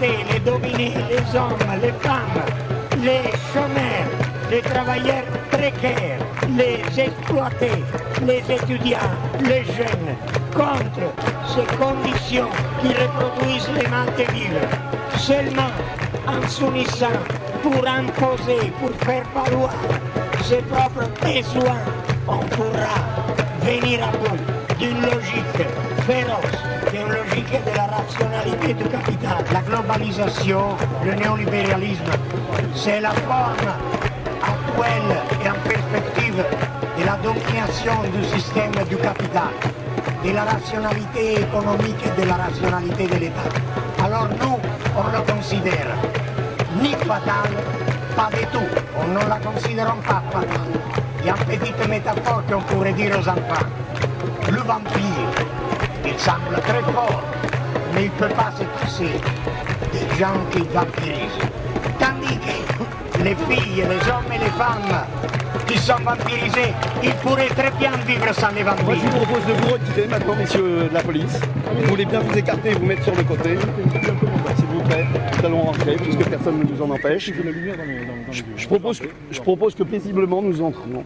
les dominés, les hommes, les femmes, les chômeurs, les travailleurs précaires, les exploités, les étudiants, les jeunes, contre ces conditions qui reproduisent les vivre. Seulement en s'unissant pour imposer, pour faire valoir ses propres besoins, on pourra venir à bout d'une logique féroce, d'une logique de la rationalité du capital. La globalisation, le néolibéralisme, c'est la forme actuelle et en perspective de la domination du système du capital, de la rationalité économique et de la rationalité de l'État. Alors nous, on le considère ni fatal, pas du tout. On la considère pas fatale. Il y a une petite métaphore qu'on pourrait il semble très fort, mais il ne peut pas se passer des gens qui vampirisent. Tandis que les filles, les hommes et les femmes qui sont vampirisés, ils pourraient très bien vivre sans les vampires. Moi, je vous propose de vous retirer maintenant, messieurs de la police. Vous voulez bien vous écarter et vous mettre sur le côté. S'il vous plaît, nous allons rentrer puisque personne ne nous en empêche. Je, je propose que, je propose que paisiblement nous entrions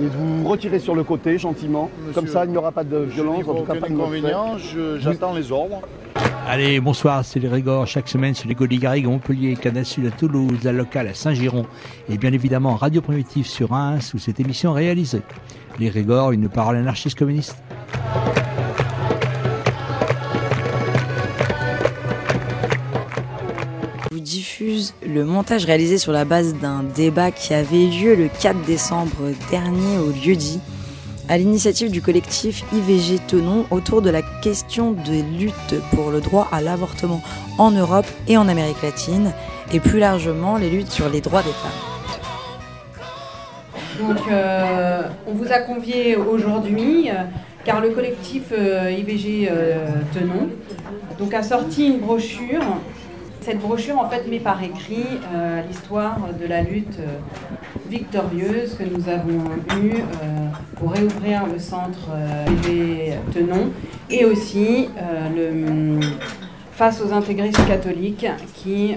et de vous retirer sur le côté gentiment. Comme ça, il n'y aura pas de violence, en tout cas pas fait. j'attends les ordres. Allez, bonsoir, c'est les Régors. Chaque semaine, sur les Gaudies-Garrigues à Montpellier, Canal Sud à Toulouse, la locale à Saint-Giron et bien évidemment Radio Primitive sur Reims où cette émission est réalisée. Les Régors, une parole anarchiste communiste. Le montage réalisé sur la base d'un débat qui avait lieu le 4 décembre dernier au lieu-dit, à l'initiative du collectif IVG Tenon autour de la question de lutte pour le droit à l'avortement en Europe et en Amérique latine, et plus largement les luttes sur les droits des femmes. Donc, euh, on vous a convié aujourd'hui, euh, car le collectif euh, IVG Tenon a sorti une brochure. Cette brochure, en fait, met par écrit euh, l'histoire de la lutte euh, victorieuse que nous avons eue euh, pour réouvrir le centre euh, IVG Tenon et aussi le, face aux intégristes catholiques qui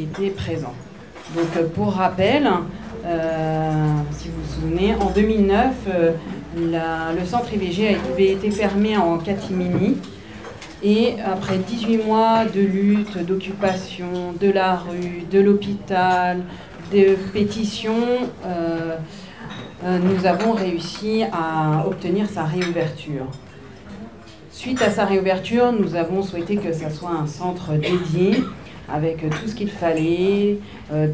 étaient présents. Donc, pour rappel, si vous vous souvenez, en 2009, euh, la- le centre IVG avait été fermé en catimini. Et après 18 mois de lutte, d'occupation, de la rue, de l'hôpital, de pétitions, euh, euh, nous avons réussi à obtenir sa réouverture. Suite à sa réouverture, nous avons souhaité que ça soit un centre dédié avec tout ce qu'il fallait. euh,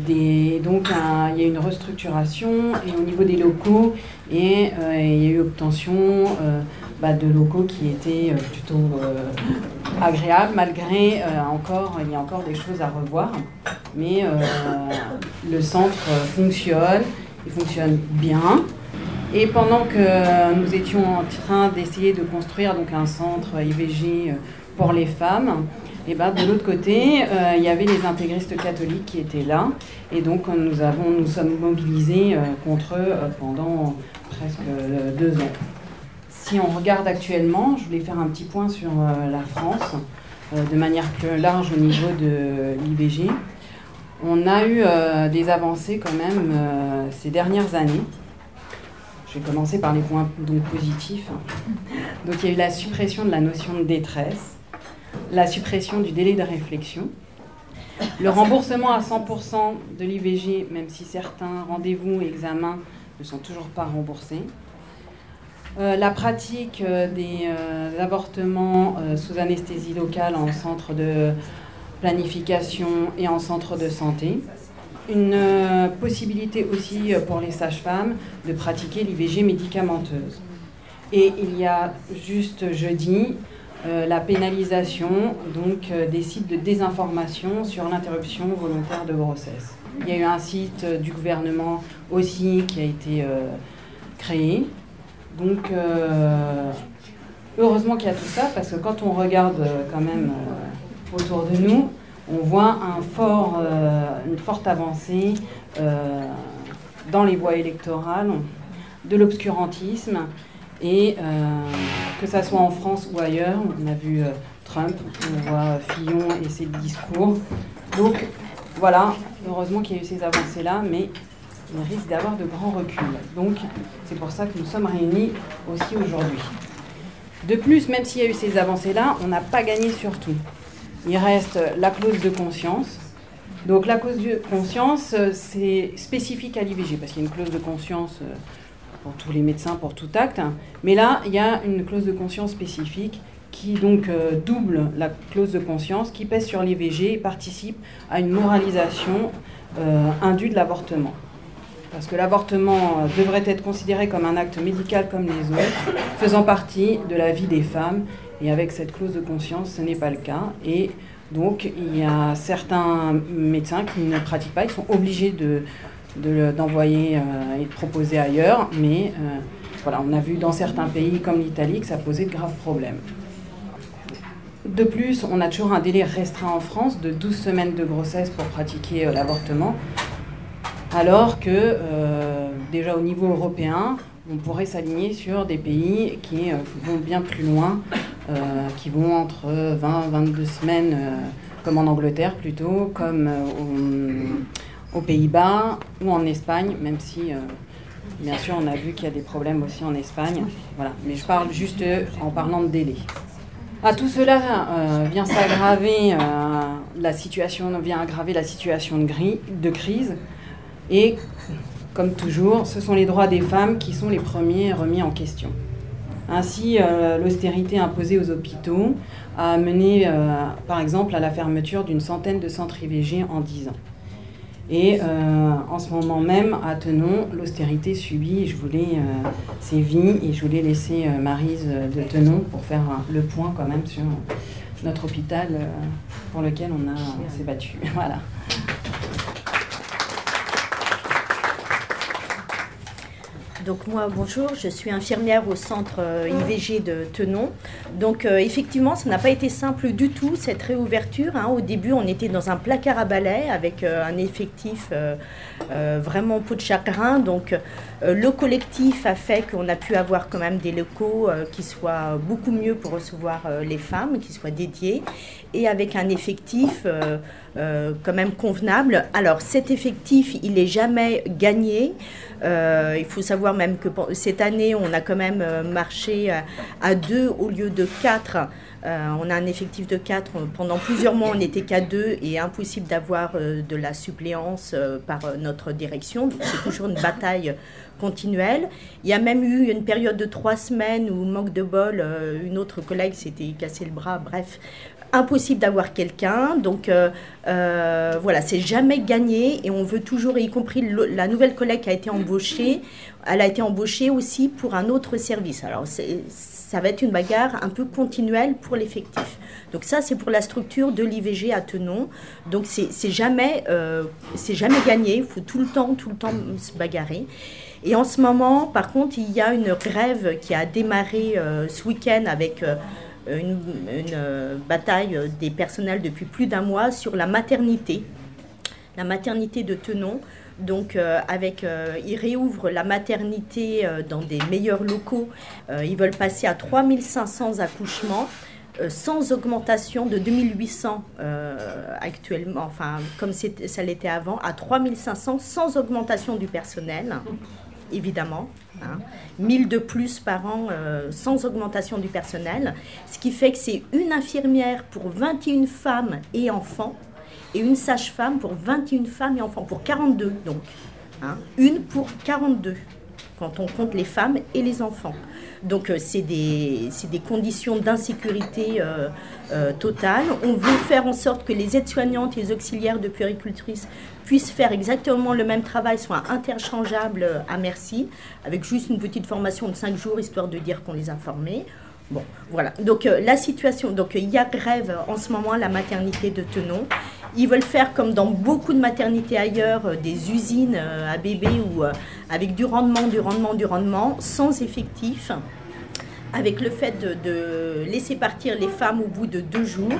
donc il y a une restructuration et au niveau des locaux et il y a eu obtention bah, de locaux qui étaient euh, plutôt euh, agréables malgré euh, encore il y a encore des choses à revoir. Mais le centre fonctionne, il fonctionne bien. Et pendant que nous étions en train d'essayer de construire donc un centre IVG pour les femmes, et ben de l'autre côté, il y avait les intégristes catholiques qui étaient là. Et donc nous, avons, nous sommes mobilisés contre eux pendant presque deux ans. Si on regarde actuellement, je voulais faire un petit point sur euh, la France, euh, de manière plus large au niveau de l'IVG. On a eu euh, des avancées quand même ces dernières années. Je vais commencer par les points positifs. Donc il y a eu la suppression de la notion de détresse, la suppression du délai de réflexion, le remboursement à 100% de l'IVG, même si certains rendez-vous et examens ne sont toujours pas remboursés, euh, la pratique euh, des euh, avortements euh, sous anesthésie locale en centre de planification et en centre de santé, une possibilité aussi pour les sages-femmes de pratiquer l'IVG médicamenteuse. Et il y a juste jeudi la pénalisation donc, des sites de désinformation sur l'interruption volontaire de grossesse. Il y a eu un site du gouvernement aussi qui a été créé. Donc, euh, heureusement qu'il y a tout ça, parce que quand on regarde euh, quand même euh, autour de nous, on voit une forte avancée dans les voies électorales, de l'obscurantisme et que ce soit en France ou ailleurs. On a vu Trump, on voit Fillon et ses discours. Donc voilà, heureusement qu'il y a eu ces avancées-là, mais risque d'avoir de grands reculs. Donc c'est pour ça que nous sommes réunis aussi aujourd'hui. De plus, même s'il y a eu ces avancées-là, on n'a pas gagné sur tout. Il reste la clause de conscience. Donc la clause de conscience, c'est spécifique à l'IVG, parce qu'il y a une clause de conscience euh, pour tous les médecins, pour tout acte. Mais là, il y a une clause de conscience spécifique qui donc euh, double la clause de conscience, qui pèse sur l'IVG et participe à une moralisation euh, indue de l'avortement. Parce que l'avortement euh, devrait être considéré comme un acte médical comme les autres, faisant partie de la vie des femmes. Et avec cette clause de conscience, ce n'est pas le cas. Et donc, il y a certains médecins qui ne pratiquent pas, ils sont obligés de, d'envoyer et de proposer ailleurs. Mais voilà, on a vu dans certains pays comme l'Italie que ça posait de graves problèmes. De plus, on a toujours un délai restreint en France de 12 semaines de grossesse pour pratiquer euh, l'avortement, alors que euh, déjà au niveau européen, on pourrait s'aligner sur des pays qui euh, vont bien plus loin, qui vont entre 20 22 semaines, comme en Angleterre plutôt, comme aux Pays-Bas ou en Espagne, même si bien sûr on a vu qu'il y a des problèmes aussi en Espagne. Mais je parle juste en parlant de délai. À tout cela euh, vient s'aggraver euh, la situation, vient aggraver la situation de, crise. Et comme toujours, ce sont les droits des femmes qui sont les premiers remis en question. Ainsi, euh, l'austérité imposée aux hôpitaux a mené, par exemple, à la fermeture d'une centaine de centres IVG en 10 ans. Et euh, en ce moment même, à Tenon, l'austérité subit, je voulais, euh, vies, et je voulais laisser euh, Marise de Tenon pour faire le point quand même sur notre hôpital pour lequel on, on s'est battu. Voilà. Donc moi, bonjour, je suis infirmière au centre euh, IVG de Tenon. Donc euh, effectivement, ça n'a pas été simple du tout, cette réouverture. Hein. Au début, on était dans un placard à balai avec euh, un effectif vraiment peau de chagrin. Donc le collectif a fait qu'on a pu avoir quand même des locaux qui soient beaucoup mieux pour recevoir les femmes, qui soient dédiés, et avec un effectif quand même convenable. Alors cet effectif, il n'est jamais gagné. Euh, il faut savoir même que cette année, on a quand même euh, marché à deux au lieu de quatre. Euh, on a un effectif de 4. Pendant plusieurs mois, on n'était qu'à 2 et impossible d'avoir de la suppléance par notre direction. c'est toujours une bataille continuelle. Il y a même eu une période de 3 semaines où, manque de bol, une autre collègue s'était cassé le bras. Bref, impossible d'avoir quelqu'un. Donc euh, euh, voilà, c'est jamais gagné et on veut toujours, y compris la nouvelle collègue qui a été embauchée, elle a été embauchée aussi pour un autre service. Alors ça va être une bagarre un peu continuelle pour l'effectif. Donc ça, c'est pour la structure de l'IVG à Tenon. Donc c'est jamais, euh, c'est jamais gagné. Il faut tout le temps, tout le temps se bagarrer. Et en ce moment, par contre, il y a une grève qui a démarré ce week-end avec une, euh, bataille des personnels depuis plus d'un mois sur la maternité, la maternité de Tenon. Donc, euh, avec, euh, ils réouvrent la maternité dans des meilleurs locaux. ils veulent passer à 3500 accouchements. sans augmentation de 2800 actuellement, enfin comme ça l'était avant, à 3500 sans augmentation du personnel évidemment. 1000 hein. de plus par an euh, sans augmentation du personnel. Ce qui fait que c'est une infirmière pour 21 femmes et enfants et une sage-femme pour 21 femmes et enfants, pour 42 donc. Hein. Une pour 42 quand on compte les femmes et les enfants. Donc euh, c'est des, des, conditions d'insécurité euh, euh, totale. On veut faire en sorte que les aides-soignantes et les auxiliaires de puéricultrices puissent faire exactement le même travail, soient interchangeables à merci, avec juste une petite formation de 5 jours, histoire de dire qu'on les a formés. Bon, voilà. Donc la situation, donc il y a grève en ce moment la maternité de Tenon. Ils veulent faire comme dans beaucoup de maternités ailleurs, des usines à bébés ou avec du rendement, du rendement, du rendement, sans effectif. Avec le fait de, laisser partir les femmes au bout de deux jours,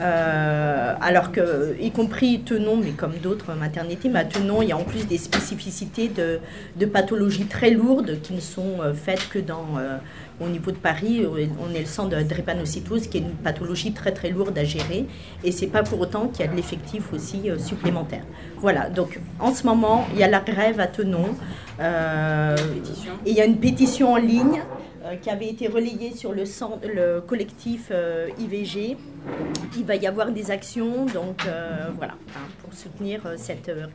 euh, alors que, y compris Tenon, mais comme d'autres maternités, mais à Tenon, il y a en plus des spécificités de, pathologies très lourdes qui ne sont euh, faites que dans, euh, au niveau de Paris. On est le centre de drépanocytose, qui est une pathologie très très lourde à gérer, et c'est pas pour autant qu'il y a de l'effectif aussi supplémentaire. Voilà, donc en ce moment, il y a la grève à Tenon, et il y a une pétition en ligne. Euh, qui avait été relayé sur le, le collectif euh, IVG. Il va y avoir des actions, donc euh, voilà, hein, pour soutenir cette grève.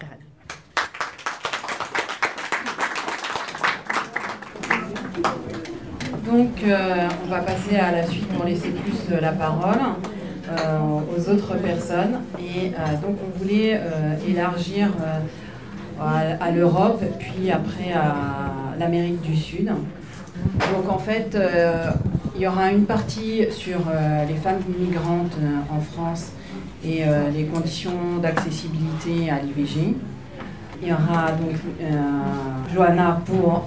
Donc, on va passer à la suite pour laisser plus la parole aux autres personnes. Et donc, on voulait élargir à l'Europe, puis après à l'Amérique du Sud. Donc en fait, euh, il y aura une partie sur euh, les femmes migrantes euh, en France et les conditions d'accessibilité à l'IVG. Il y aura donc Johanna pour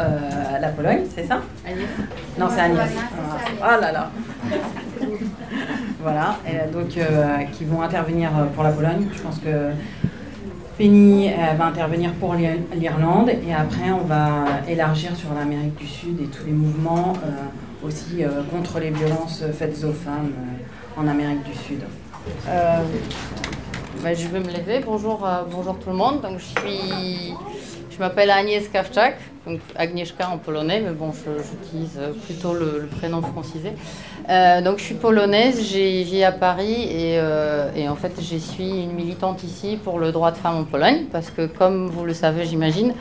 la Pologne, c'est ça? Agnès Non, c'est Agnès. Oh là là Voilà, et donc qui vont intervenir pour la Pologne. Je pense que Penny va intervenir pour l'Irlande et après on va élargir sur l'Amérique du Sud et tous les mouvements euh, aussi euh, contre les violences faites aux femmes euh, en Amérique du Sud. Bah, je vais me lever. Bonjour, bonjour tout le monde. Donc, je suis, je m'appelle Agnès Kawczak, donc Agnieszka en polonais, mais bon, j'utilise plutôt le, le, prénom francisé. Euh, donc je suis polonaise, j'ai vis à Paris euh, et, en fait je suis une militante ici pour le droit de femme en Pologne parce que comme vous le savez j'imagine,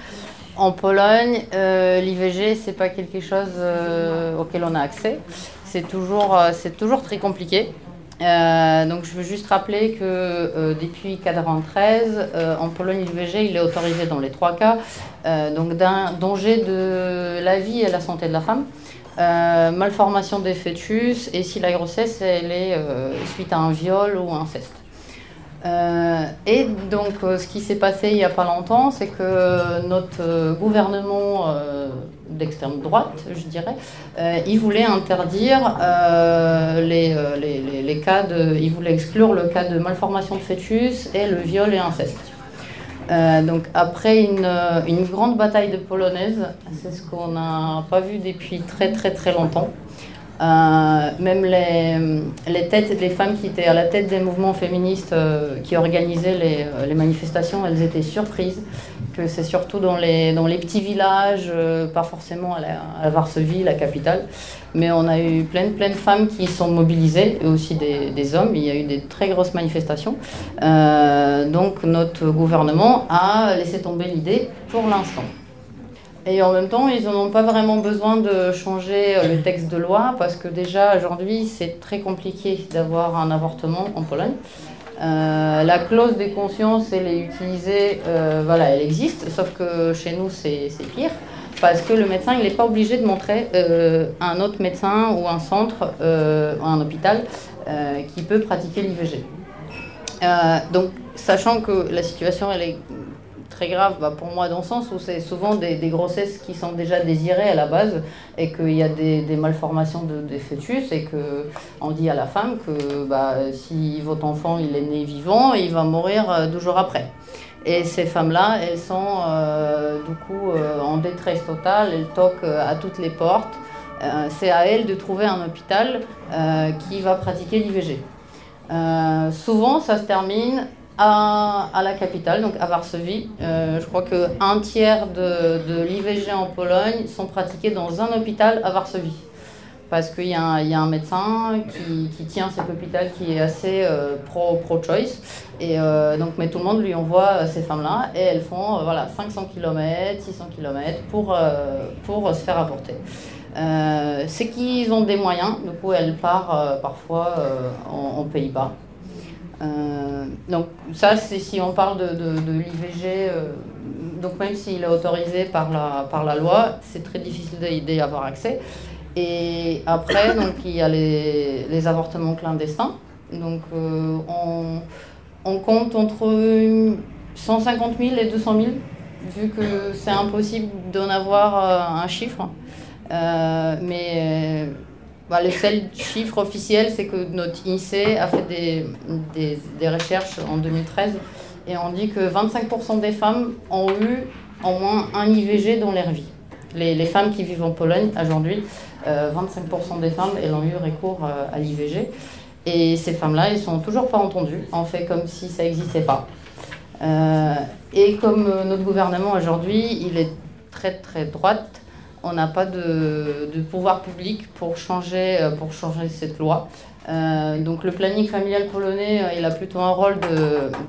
en Pologne euh, l'IVG c'est pas quelque chose auquel on a accès, c'est toujours, toujours très compliqué. donc je veux juste rappeler que depuis 1993, en Pologne l'IVG il est autorisé dans les trois cas, donc d'un danger de la vie et la santé de la femme. Euh, malformation des fœtus et si la grossesse elle est euh, suite à un viol ou inceste. Euh, et donc ce qui s'est passé il n'y a pas longtemps, c'est que notre gouvernement d'extrême droite, je dirais, il voulait interdire les, les, les, cas de... Il voulait exclure le cas de malformation de fœtus et le viol et inceste. Euh, donc après une, euh, une, grande bataille de polonaise, c'est ce qu'on n'a pas vu depuis très très très longtemps. Euh, même les, têtes des femmes qui étaient à la tête des mouvements féministes qui organisaient les, manifestations, elles étaient surprises c'est surtout dans les, dans les petits villages, pas forcément à, la, Varsovie, la capitale, mais on a eu plein, plein de femmes qui sont mobilisées, et aussi des, des hommes. Il y a eu des très grosses manifestations. Euh, donc notre gouvernement a laissé tomber l'idée pour l'instant. Et en même temps, ils n'en ont pas vraiment besoin de changer euh, le texte de loi parce que déjà aujourd'hui, c'est très compliqué d'avoir un avortement en Pologne. Euh, la clause des consciences, elle est utilisée, voilà, elle existe, sauf que chez nous, c'est pire parce que le médecin il n'est pas obligé de montrer euh, un autre médecin ou un centre, euh, un hôpital euh, qui peut pratiquer l'IVG. donc, sachant que la situation elle est très grave bah, pour moi dans le sens où c'est souvent des, grossesses qui sont déjà désirées à la base et qu'il y a des, malformations de, des fœtus et qu'on dit à la femme que bah, si votre enfant il est né vivant, il va mourir deux jours après. Et ces femmes-là, elles sont euh, du coup euh, en détresse totale, elles toquent euh, à toutes les portes. c'est à elles de trouver un hôpital qui va pratiquer l'IVG. souvent, ça se termine à, à, la capitale, donc à Varsovie. je crois qu'un tiers de, de l'IVG en Pologne sont pratiqués dans un hôpital à Varsovie parce qu'il y, y, a un médecin qui, qui, tient cet hôpital qui est assez euh, pro-choice. et euh, donc, mais tout le monde lui envoie euh, ces femmes-là et elles font voilà, 500 km, 600 km pour, pour se faire avorter. c'est qu'ils ont des moyens, du coup, elles partent parfois en, Pays-Bas. Donc, ça, c'est si on parle de, de, de l'IVG. donc, même s'il est autorisé par la, par la loi, c'est très difficile d'y avoir accès. Et après, donc, il y a les, les avortements clandestins. Donc, euh, on, on, compte entre 150 000 et 200 000, vu que c'est impossible d'en avoir euh, un chiffre. Euh, mais bah, le seul chiffre officiel, c'est que notre INSEE a fait des, des, recherches en 2013 et on dit que 25% des femmes ont eu au moins un IVG dans leur vie. Les, les femmes qui vivent en Pologne aujourd'hui, 25% euh, des femmes elles ont eu recours euh, à l'IVG. Et ces femmes-là, elles ne sont toujours pas entendues. On fait comme si ça n'existait pas. Euh, et comme notre gouvernement aujourd'hui, il est très très droite, on n'a pas de, pouvoir public pour changer, changer cette loi. Euh, donc le planning familial polonais, euh, il a plutôt un rôle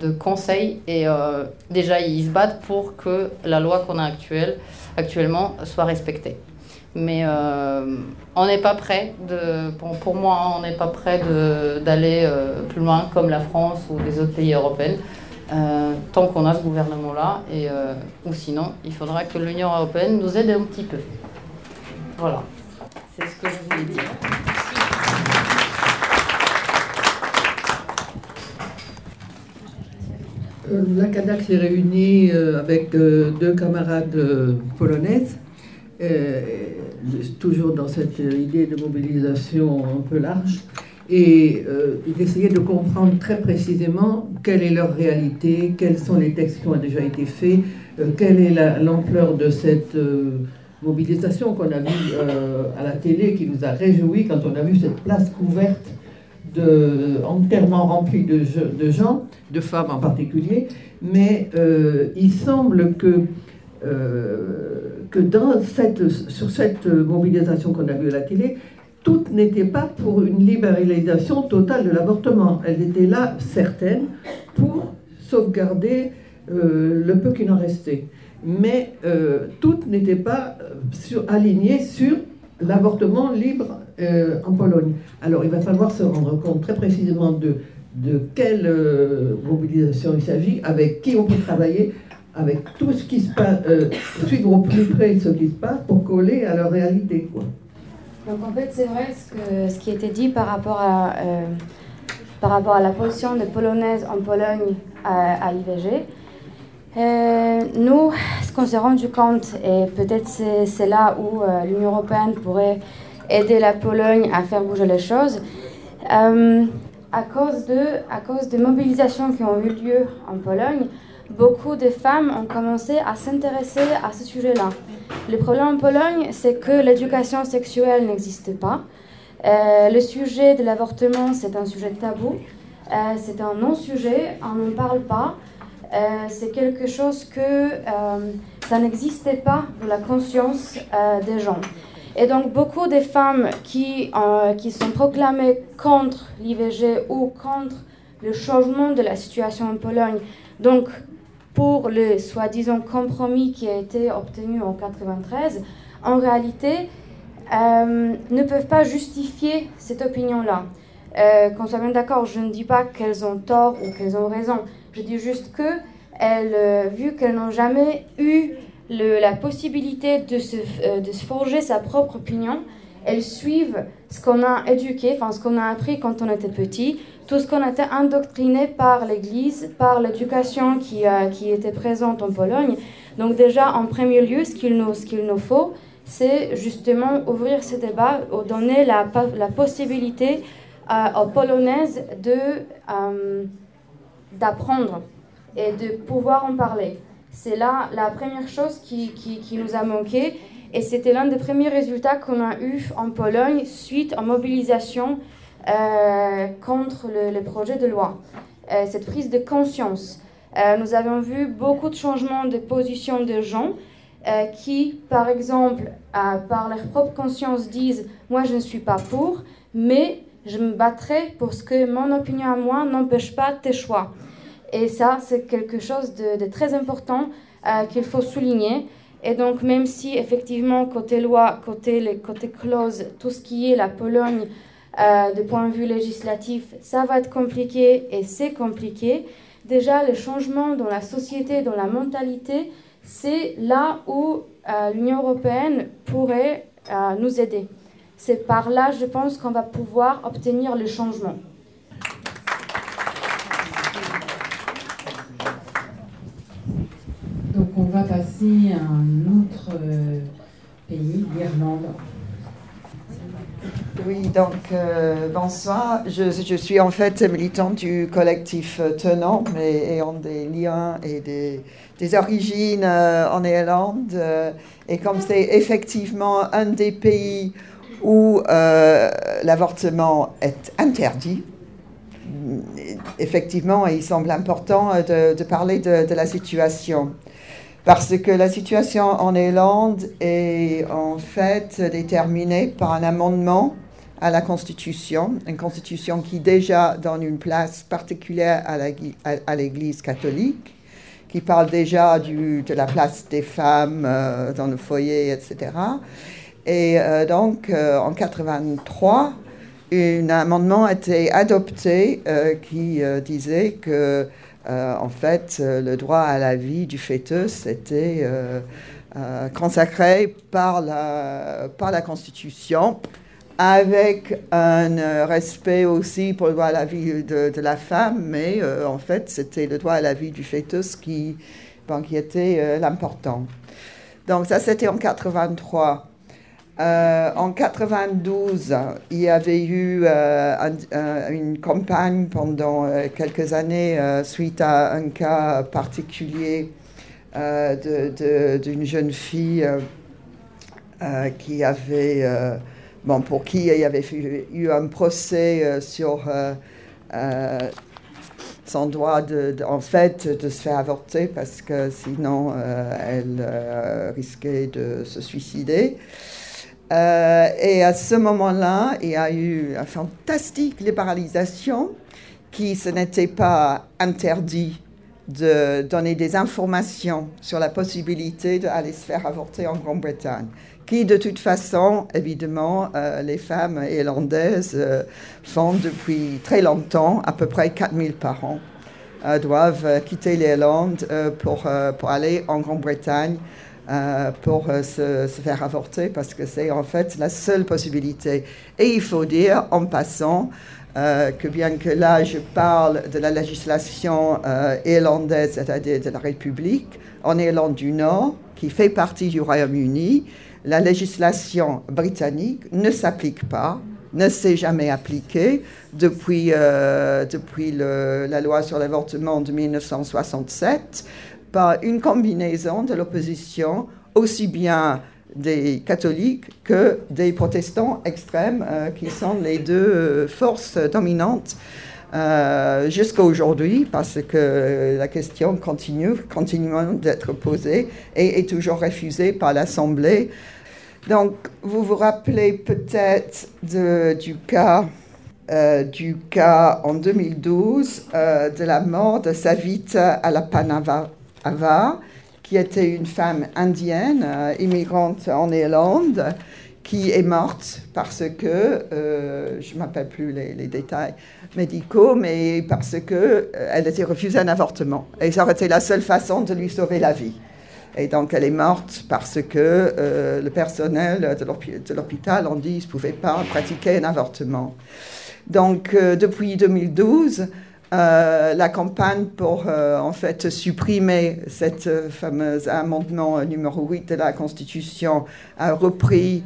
de, conseil et euh, déjà ils se battent pour que la loi qu'on a actuelle, actuellement soit respectée. Mais euh, on n'est pas prêt, de, pour, moi, on n'est pas prêt d'aller euh, plus loin comme la France ou les autres pays européens. Euh, tant qu'on a ce gouvernement-là, et ou sinon, il faudra que l'Union européenne nous aide un petit peu. Voilà, c'est ce que je voulais dire. La CADAC s'est réunie avec deux camarades polonaises euh, toujours dans cette idée de mobilisation un peu large, et euh, d'essayer de comprendre très précisément quelle est leur réalité, quels sont les textes qui ont déjà été faits, euh, quelle est l'ampleur de cette mobilisation qu'on a vue à la télé, qui nous a réjouis quand on a vu cette place couverte de, entièrement remplie de, de, gens, de femmes en particulier, mais il semble que que dans cette, sur cette mobilisation qu'on a vue à la télé, toutes n'étaient pas pour une libéralisation totale de l'avortement. Elles étaient là, certaines, pour sauvegarder euh, le peu qu'il en restait. Mais euh, toutes n'étaient pas euh, sur, alignées sur l'avortement libre en Pologne. Alors il va falloir se rendre compte très précisément de, de quelle mobilisation il s'agit, avec qui on peut travailler, avec tout ce qui se passe, suivre au plus près ce qui se passe pour coller à leur réalité. Quoi. Donc en fait, c'est vrai ce, que, ce qui était dit par rapport à, euh, par rapport à la position des Polonaises en Pologne à, l'IVG. Euh, nous, ce qu'on s'est rendu compte, et peut-être c'est, là où euh, l'Union européenne pourrait aider la Pologne à faire bouger les choses, à, cause de, à cause des mobilisations qui ont eu lieu en Pologne, beaucoup de femmes ont commencé à s'intéresser à ce sujet-là. Le problème en Pologne, c'est que l'éducation sexuelle n'existe pas. Euh, le sujet de l'avortement, c'est un sujet tabou. Euh, c'est un non-sujet, on n'en parle pas. Euh, c'est quelque chose que ça n'existait pas dans la conscience des gens. Et donc beaucoup de femmes qui, qui sont proclamées contre l'IVG ou contre le changement de la situation en Pologne, donc pour le soi-disant compromis qui a été obtenu en 93, en réalité, euh, ne peuvent pas justifier cette opinion-là. Euh, qu'on soit bien d'accord, je ne dis pas qu'elles ont tort ou qu'elles ont raison. Je dis juste que, elles, euh, vu qu'elles n'ont jamais eu le, la possibilité de se, euh, de se forger sa propre opinion, elles suivent ce qu'on a éduqué, enfin ce qu'on a appris quand on était petit, tout ce qu'on été indoctriné par l'Église, par l'éducation qui, euh, qui était présente en Pologne. Donc déjà, en premier lieu, ce qu'il nous, nous faut, c'est justement ouvrir ce débat, donner la, la possibilité euh, aux Polonaises de, euh, d'apprendre et de pouvoir en parler. C'est là la première chose qui, qui, qui nous a manqué et c'était l'un des premiers résultats qu'on a eu en Pologne suite en mobilisation euh, contre le, le, projet de loi. Euh, cette prise de conscience. Euh, nous avons vu beaucoup de changements de position de gens euh, qui, par exemple, par leur propre conscience, disent Moi, je ne suis pas pour, mais je me battrai pour ce que mon opinion à moi n'empêche pas tes choix. Et ça, c'est quelque chose de, très important euh, qu'il faut souligner. Et donc, même si effectivement, côté loi, côté, les, côté clause, tout ce qui est la Pologne, euh, de point de vue législatif, ça va être compliqué et c'est compliqué. Déjà, les changements dans la société, dans la mentalité, c'est là où euh, l'Union européenne pourrait euh, nous aider. C'est par là, je pense, qu'on va pouvoir obtenir le changement. Donc on va passer à un autre euh, pays, l'Irlande. Oui, donc euh, bonsoir. Je, je, suis en fait militante du collectif Tenant, mais ayant des liens et des, des origines euh, en Irlande. Euh, et comme c'est effectivement un des pays où l'avortement est interdit, effectivement, il semble important de, parler de la situation parce que la situation en Irlande est en fait déterminée par un amendement à la Constitution, une Constitution qui déjà donne une place particulière à l'Église catholique, qui parle déjà de la place des femmes euh, dans le foyer, etc. Et euh, donc, euh, en 83, un amendement a été adopté qui disait que euh, en fait, euh, le droit à la vie du fœtus était euh, consacré par la, par la Constitution avec un respect aussi pour le droit à la vie de, la femme, mais en fait, c'était le droit à la vie du fœtus qui, qui était l'important. Donc ça, c'était en 83. Euh, en 92, il y avait eu euh, une campagne pendant euh, quelques années suite à un cas particulier d'une jeune fille qui avait, bon, pour qui il y avait eu un procès sur son droit de, en fait de se faire avorter parce que sinon elle risquait de se suicider. Euh, et à ce moment-là, il y a eu une fantastique libéralisation qui ce n'était pas interdit de donner des informations sur la possibilité d'aller se faire avorter en Grande-Bretagne, qui de toute façon, évidemment, euh, les femmes irlandaises euh, font depuis très longtemps, à peu près 4000 par an, doivent quitter l'Irlande pour, pour aller en Grande-Bretagne euh, pour euh, se, faire avorter parce que c'est en fait la seule possibilité. Et il faut dire en passant euh, que bien que là je parle de la législation irlandaise, c'est-à-dire de la République, en Irlande du Nord, qui fait partie du Royaume-Uni, la législation britannique ne s'applique pas ne s'est jamais appliquée depuis, depuis la loi sur l'avortement de 1967 par une combinaison de l'opposition, aussi bien des catholiques que des protestants extrêmes, euh, qui sont les deux euh, forces dominantes euh, jusqu'à aujourd'hui, parce que la question continue, d'être posée et est toujours refusée par l'Assemblée. Donc, vous vous rappelez peut-être du cas du cas en 2012 de la mort de Savita à la Panava Ava, qui était une femme indienne, euh, immigrante en Irlande, qui est morte parce que, euh, je ne m'appelle plus les, détails médicaux, mais parce qu'elle euh, était refusée un avortement. Et ça aurait été la seule façon de lui sauver la vie. Et donc elle est morte parce que le personnel de l'hôpital ont dit qu'ils ne pouvaient pas pratiquer un avortement. Donc depuis 2012, euh, la campagne pour euh, en fait supprimer cette euh, amendement numéro 8 de la Constitution a repris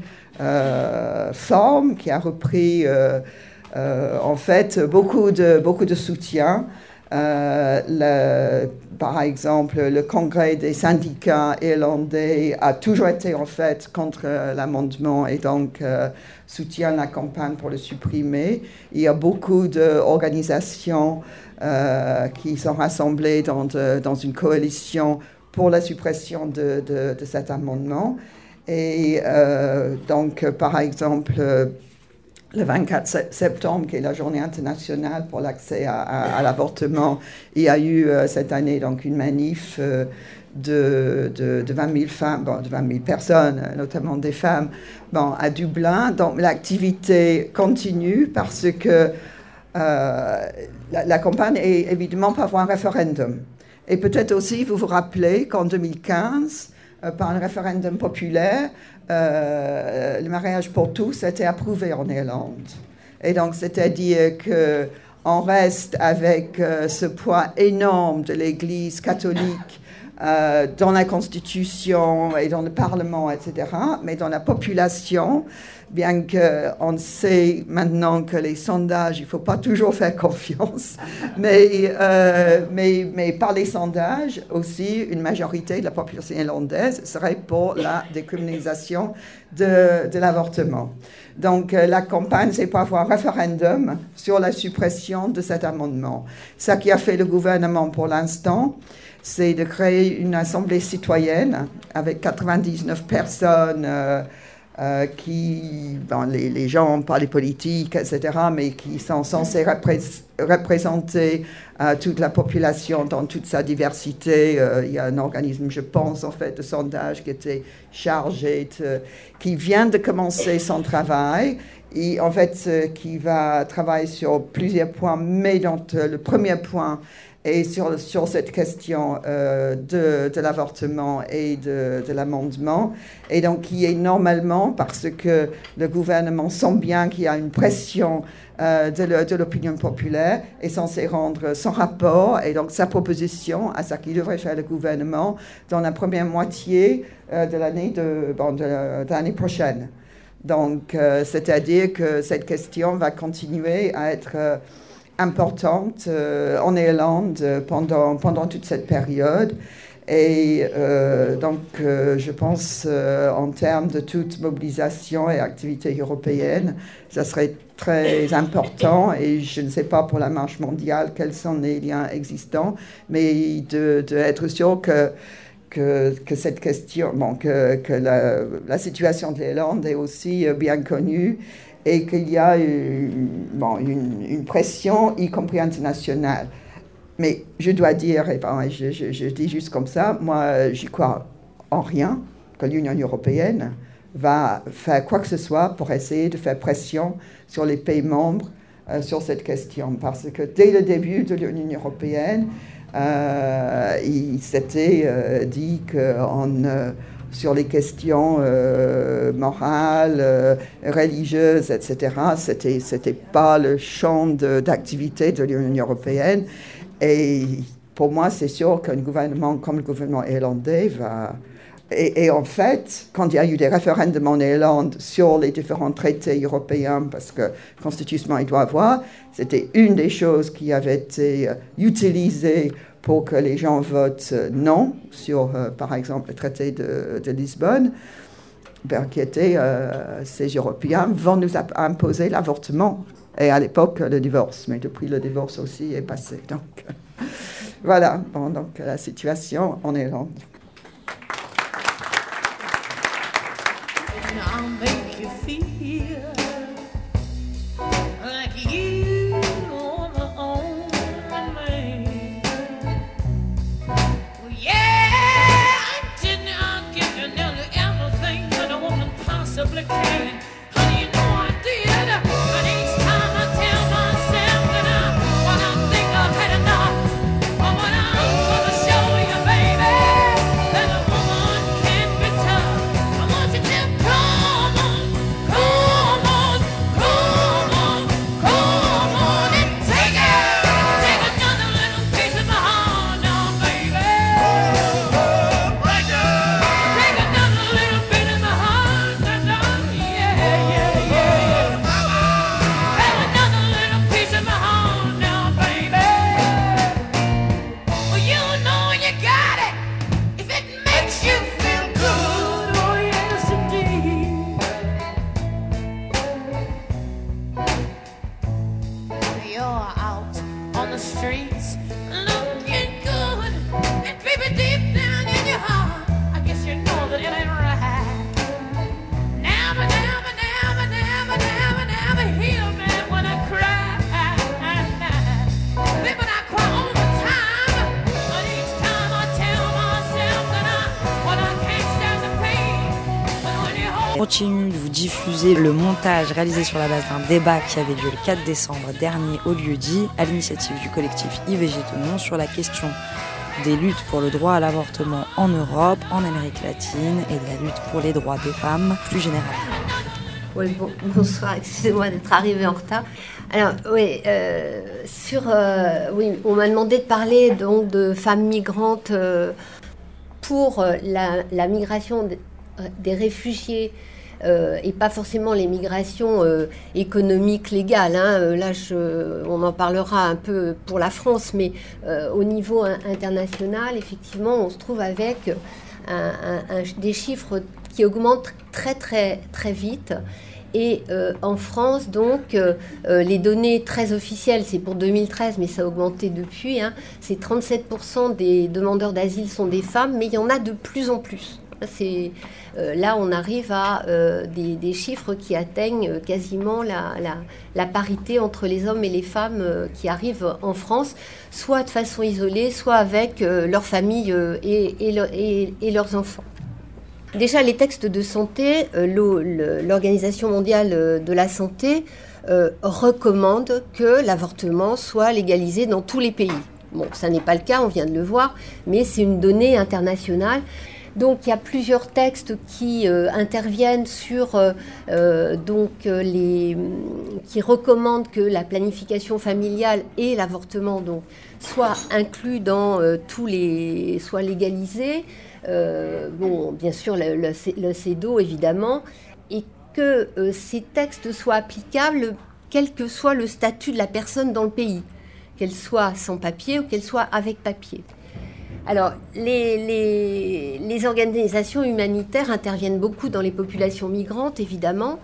forme, qui a repris en fait beaucoup de, beaucoup de soutien. Le, par exemple, le Congrès des syndicats irlandais a toujours été en fait contre l'amendement et donc soutient la campagne pour le supprimer. Il y a beaucoup d'organisations euh, qui sont rassemblées dans, une coalition pour la suppression de, de, cet amendement. Et euh, donc, par exemple, le 24 septembre, qui est la journée internationale pour l'accès à, l'avortement, il y a eu euh, cette année donc une manif de, de, 20 000 femmes, bon, de 20 000 personnes, notamment des femmes, bon, à Dublin. Donc l'activité continue parce que euh, la, campagne est évidemment pour avoir un référendum. Et peut-être aussi, vous vous rappelez qu'en 2015, euh, par un référendum populaire, euh, le mariage pour tous été approuvé en Irlande. Et donc, c'est-à-dire qu'on reste avec ce poids énorme de l'Église catholique euh, dans la Constitution et dans le Parlement, etc., mais dans la population, bien qu'on sait maintenant que les sondages, il ne faut pas toujours faire confiance, mais, euh, mais, mais par les sondages aussi, une majorité de la population irlandaise serait pour la décriminalisation de, de l'avortement. Donc euh, la campagne, c'est pour avoir un référendum sur la suppression de cet amendement. Ce qui a fait le gouvernement pour l'instant, c'est de créer une assemblée citoyenne avec 99 personnes. Euh, euh, qui, les, gens, pas les politiques, etc., mais qui sont censés représenter euh, toute la population dans toute sa diversité. Il y a un organisme, je pense, en fait, de sondage qui était chargé, qui vient de commencer son travail et en fait, qui va travailler sur plusieurs points, mais dans le premier point, et sur, sur cette question euh, de, de l'avortement et de, de l'amendement, et donc qui est normalement, parce que le gouvernement sent bien qu'il y a une pression euh, de l'opinion populaire, est censé rendre son rapport et donc sa proposition à ce qu'il devrait faire le gouvernement dans la première moitié euh, de l'année de, bon, de, l'année prochaine. Donc, c'est-à-dire que cette question va continuer à être importante euh, en Irlande euh, pendant, pendant toute cette période. Et euh, donc, je pense, en termes de toute mobilisation et activité européenne, ça serait très important. Et je ne sais pas pour la marche mondiale quels sont les liens existants, mais de, sûr que, que, cette question, bon, que, que la, situation de l'Irlande est aussi bien connue et qu'il y a une, bon, une, pression, y compris internationale. Mais je dois dire, et ben, je, dis juste comme ça, moi, j'y crois en rien que l'Union européenne va faire quoi que ce soit pour essayer de faire pression sur les pays membres euh, sur cette question. Parce que dès le début de l'Union européenne, euh, il s'était euh, dit qu'on sur les questions euh, morales, euh, religieuses, etc. C'était c'était pas le champ d'activité de, l'Union européenne. Et pour moi, c'est sûr qu'un gouvernement comme le gouvernement irlandais va et, en fait, quand il y a eu des référendums en Irlande sur les différents traités européens, parce que constitutionnellement il doit avoir, c'était une des choses qui avait été utilisée pour que les gens votent non sur, euh, par exemple, le traité de, Lisbonne, ben, qui était euh, ces Européens vont nous imposer l'avortement et à l'époque le divorce, mais depuis le divorce aussi est passé. Donc voilà, donc la situation en Irlande. Réalisé sur la base d'un débat qui avait lieu le 4 décembre dernier au lieu dit, à l'initiative du collectif IVG Tenon sur la question des luttes pour le droit à l'avortement en Europe, en Amérique latine et de la lutte pour les droits des femmes plus généralement. Oui, bonsoir, excusez-moi d'être arrivée en retard. Alors, oui, euh, sur, euh, oui on m'a demandé de parler donc de femmes migrantes. Euh, pour la, migration des réfugiés et pas forcément les migrations économiques légales. Hein. Là, on en parlera un peu pour la France, mais au niveau international, effectivement, on se trouve avec des chiffres qui augmentent très très très vite. Et euh, en France, donc, euh, euh, les données très officielles, c'est pour 2013, mais ça a augmenté depuis, hein, c'est 37% des demandeurs d'asile sont des femmes, mais il y en a de plus en plus. C'est, là, on arrive à des, chiffres qui atteignent quasiment la, parité entre les hommes et les femmes qui arrivent en France, soit de façon isolée, soit avec leur famille et, leurs enfants. Déjà, les textes de santé, euh, l'Organisation mondiale euh, de la santé euh, recommande que l'avortement soit légalisé dans tous les pays. Bon, ça n'est pas le cas, on vient de le voir, mais c'est une donnée internationale. Donc il y a plusieurs textes qui interviennent sur donc les qui recommandent que la planification familiale et l'avortement donc soient inclus dans tous les soient légalisés. Euh, bon, bien sûr le, le, CEDO évidemment, et que euh, ces textes soient applicables quel que soit le statut de la personne dans le pays, qu'elle soit sans papier ou qu'elle soit avec papier. Alors, les, organisations humanitaires interviennent beaucoup dans les populations migrantes, évidemment,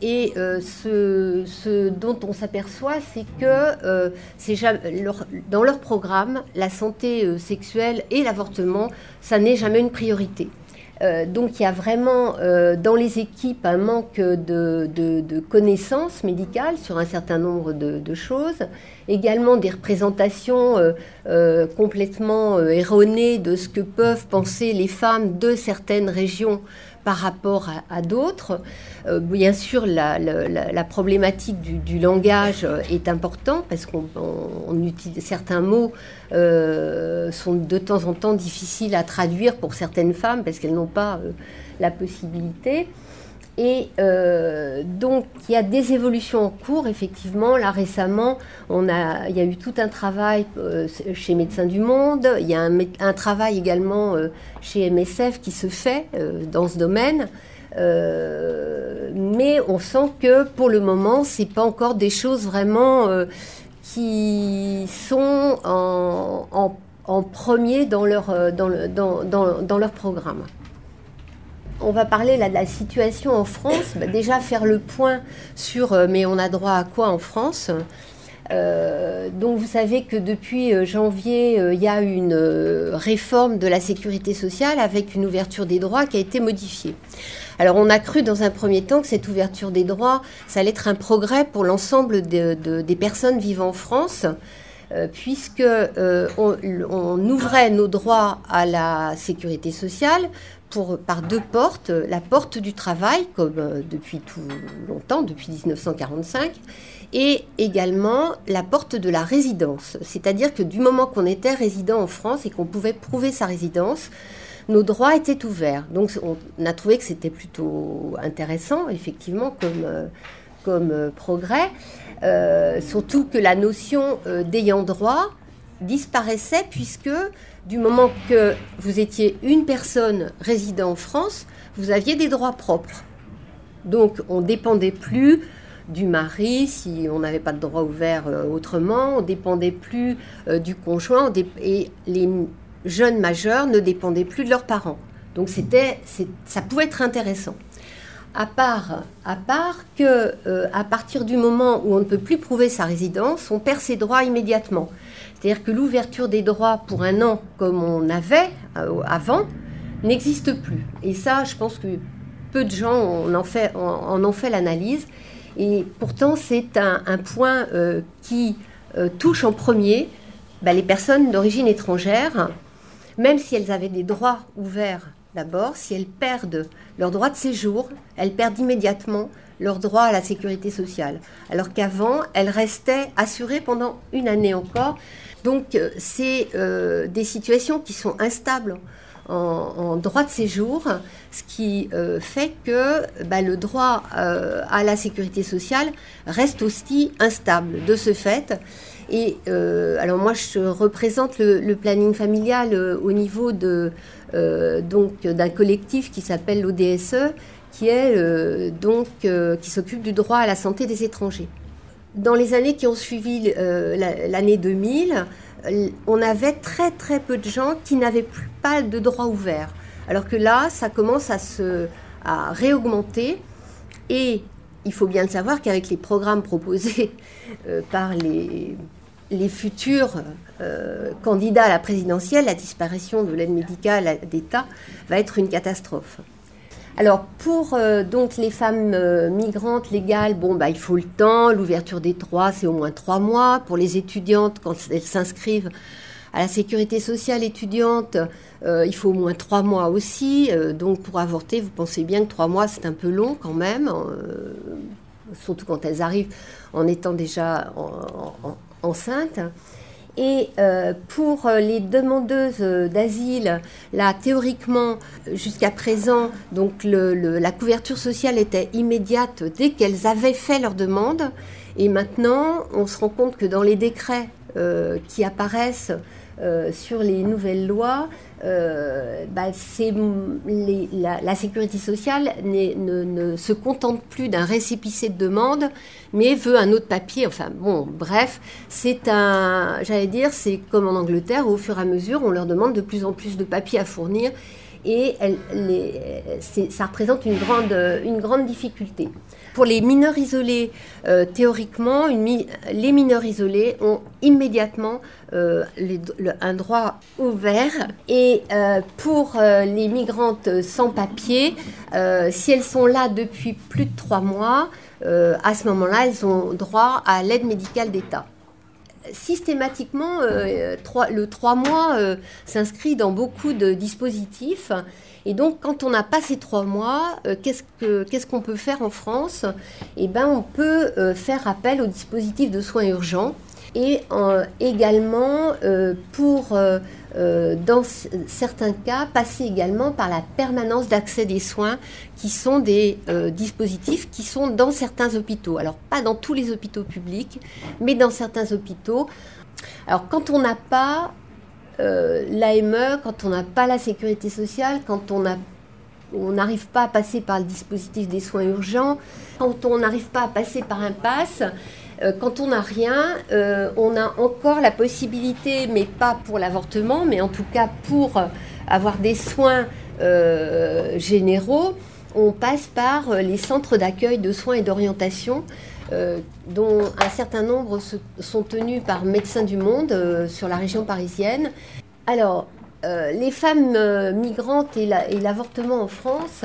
et euh, ce, dont on s'aperçoit, c'est que euh, dans leur programme, la santé euh, sexuelle et l'avortement, ça n'est jamais une priorité. Donc il y a vraiment dans les équipes un manque de, connaissances médicales sur un certain nombre de, choses, également des représentations complètement erronées de ce que peuvent penser les femmes de certaines régions par rapport à, d'autres. Euh, bien sûr, la, problématique du, langage euh, est importante parce qu'on utilise certains mots euh, sont de temps en temps difficiles à traduire pour certaines femmes parce qu'elles n'ont pas la possibilité. Et euh, donc, il y a des évolutions en cours, effectivement. Là, récemment, on il y a eu tout un travail euh, chez Médecins du Monde. Il y a un, travail également euh, chez MSF qui se fait dans ce domaine. mais on sent que pour le moment, ce n'est pas encore des choses vraiment qui sont en, premier dans leur, dans leur programme on va parler là de la situation en France. Bah, déjà faire le point sur euh, mais on a droit à quoi en France euh, donc vous savez que depuis euh, janvier, il y a une réforme de la sécurité sociale avec une ouverture des droits qui a été modifiée. Alors on a cru dans un premier temps que cette ouverture des droits, ça allait être un progrès pour l'ensemble des personnes vivant en France. puisque on, ouvrait nos droits à la sécurité sociale par deux portes. La porte du travail, comme euh, depuis tout longtemps, depuis 1945, et également la porte de la résidence. C'est-à-dire que du moment qu'on était résident en France et qu'on pouvait prouver sa résidence, nos droits étaient ouverts. Donc on a trouvé que c'était plutôt intéressant, effectivement, comme, euh, comme euh, progrès. surtout que la notion d'ayant droit disparaissait puisque du moment que vous étiez une personne résidant en France, vous aviez des droits propres. Donc on ne dépendait plus du mari si on n'avait pas de droit ouvert euh, autrement, on ne dépendait plus euh, du conjoint et les jeunes majeurs ne dépendaient plus de leurs parents. Donc c'était, ça pouvait être intéressant. À part, à part que euh, à partir du moment où on ne peut plus prouver sa résidence, on perd ses droits immédiatement. C'est-à-dire que l'ouverture des droits pour un an, comme on avait euh, avant, n'existe plus. Et ça, je pense que peu de gens en, fait, fait l'analyse. Et pourtant, c'est un, point euh, qui euh, touche en premier bah, les personnes d'origine étrangère, même si elles avaient des droits ouverts d'abord, si elles perdent leur droit de séjour, elles perdent immédiatement leur droit à la sécurité sociale. Alors qu'avant, elles restaient assurées pendant une année encore. Donc, euh, c'est euh, des situations qui sont instables en, droit de séjour, ce qui euh, fait que bah, le droit à la sécurité sociale reste aussi instable de ce fait. Et alors moi, je représente le, planning familial au niveau d'un collectif qui s'appelle l'ODSE, qui est donc qui s'occupe du droit à la santé des étrangers. Dans les années qui ont suivi l'année 2000, on avait très très peu de gens qui n'avaient plus pas de droit ouvert. Alors que là, ça commence à se à réaugmenter et il faut bien le savoir qu'avec les programmes proposés euh, par les, les futurs euh, candidats à la présidentielle, la disparition de l'aide médicale d'État va être une catastrophe. Alors pour euh, donc les femmes migrantes légales, bon bah il faut le temps, l'ouverture des droits c'est au moins trois mois. Pour les étudiantes quand elles s'inscrivent à la sécurité sociale étudiante, euh, il faut au moins trois mois aussi. Euh, donc pour avorter, vous pensez bien que trois mois, c'est un peu long quand même, euh, surtout quand elles arrivent en étant déjà enceintes. Et pour les demandeuses d'asile, là, théoriquement, jusqu'à présent, donc la couverture sociale était immédiate dès qu'elles avaient fait leur demande. Et maintenant, on se rend compte que dans les décrets qui apparaissent sur les nouvelles lois, euh, bah, la, sécurité sociale ne, se contente plus d'un récépissé de demande, mais veut un autre papier. Enfin bon, bref, c'est un, j'allais dire, c'est comme en Angleterre, où au fur et à mesure, on leur demande de plus en plus de papiers à fournir, et ça représente une grande difficulté. Pour les mineurs isolés, euh, théoriquement, les mineurs isolés ont immédiatement euh, un droit ouvert. Et euh, pour les migrantes sans papier, si elles sont là depuis plus de trois mois, à ce moment-là, elles ont droit à l'aide médicale d'État systématiquement, le trois mois s'inscrit dans beaucoup de dispositifs et donc, quand on n'a pas ces trois mois, euh, qu'est-ce qu'on peut faire en France? Eh bien, on peut euh, faire appel au dispositif de soins urgents et également euh, pour, dans certains cas, passer également par la permanence d'accès des soins, qui sont des dispositifs qui sont dans certains hôpitaux. Alors, pas dans tous les hôpitaux publics, mais dans certains hôpitaux. Alors, quand on n'a pas euh, l'AME, quand on n'a pas la sécurité sociale, quand on n'arrive pas à passer par le dispositif des soins urgents, quand on n'arrive pas à passer par un pass, euh, quand on n'a rien, euh, on a encore la possibilité, mais pas pour l'avortement, mais en tout cas pour avoir des soins généraux, on passe par les centres d'accueil de soins et d'orientation dont un certain nombre sont tenus par Médecins du Monde sur la région parisienne. Alors, euh, les femmes euh, migrantes et l'avortement en France,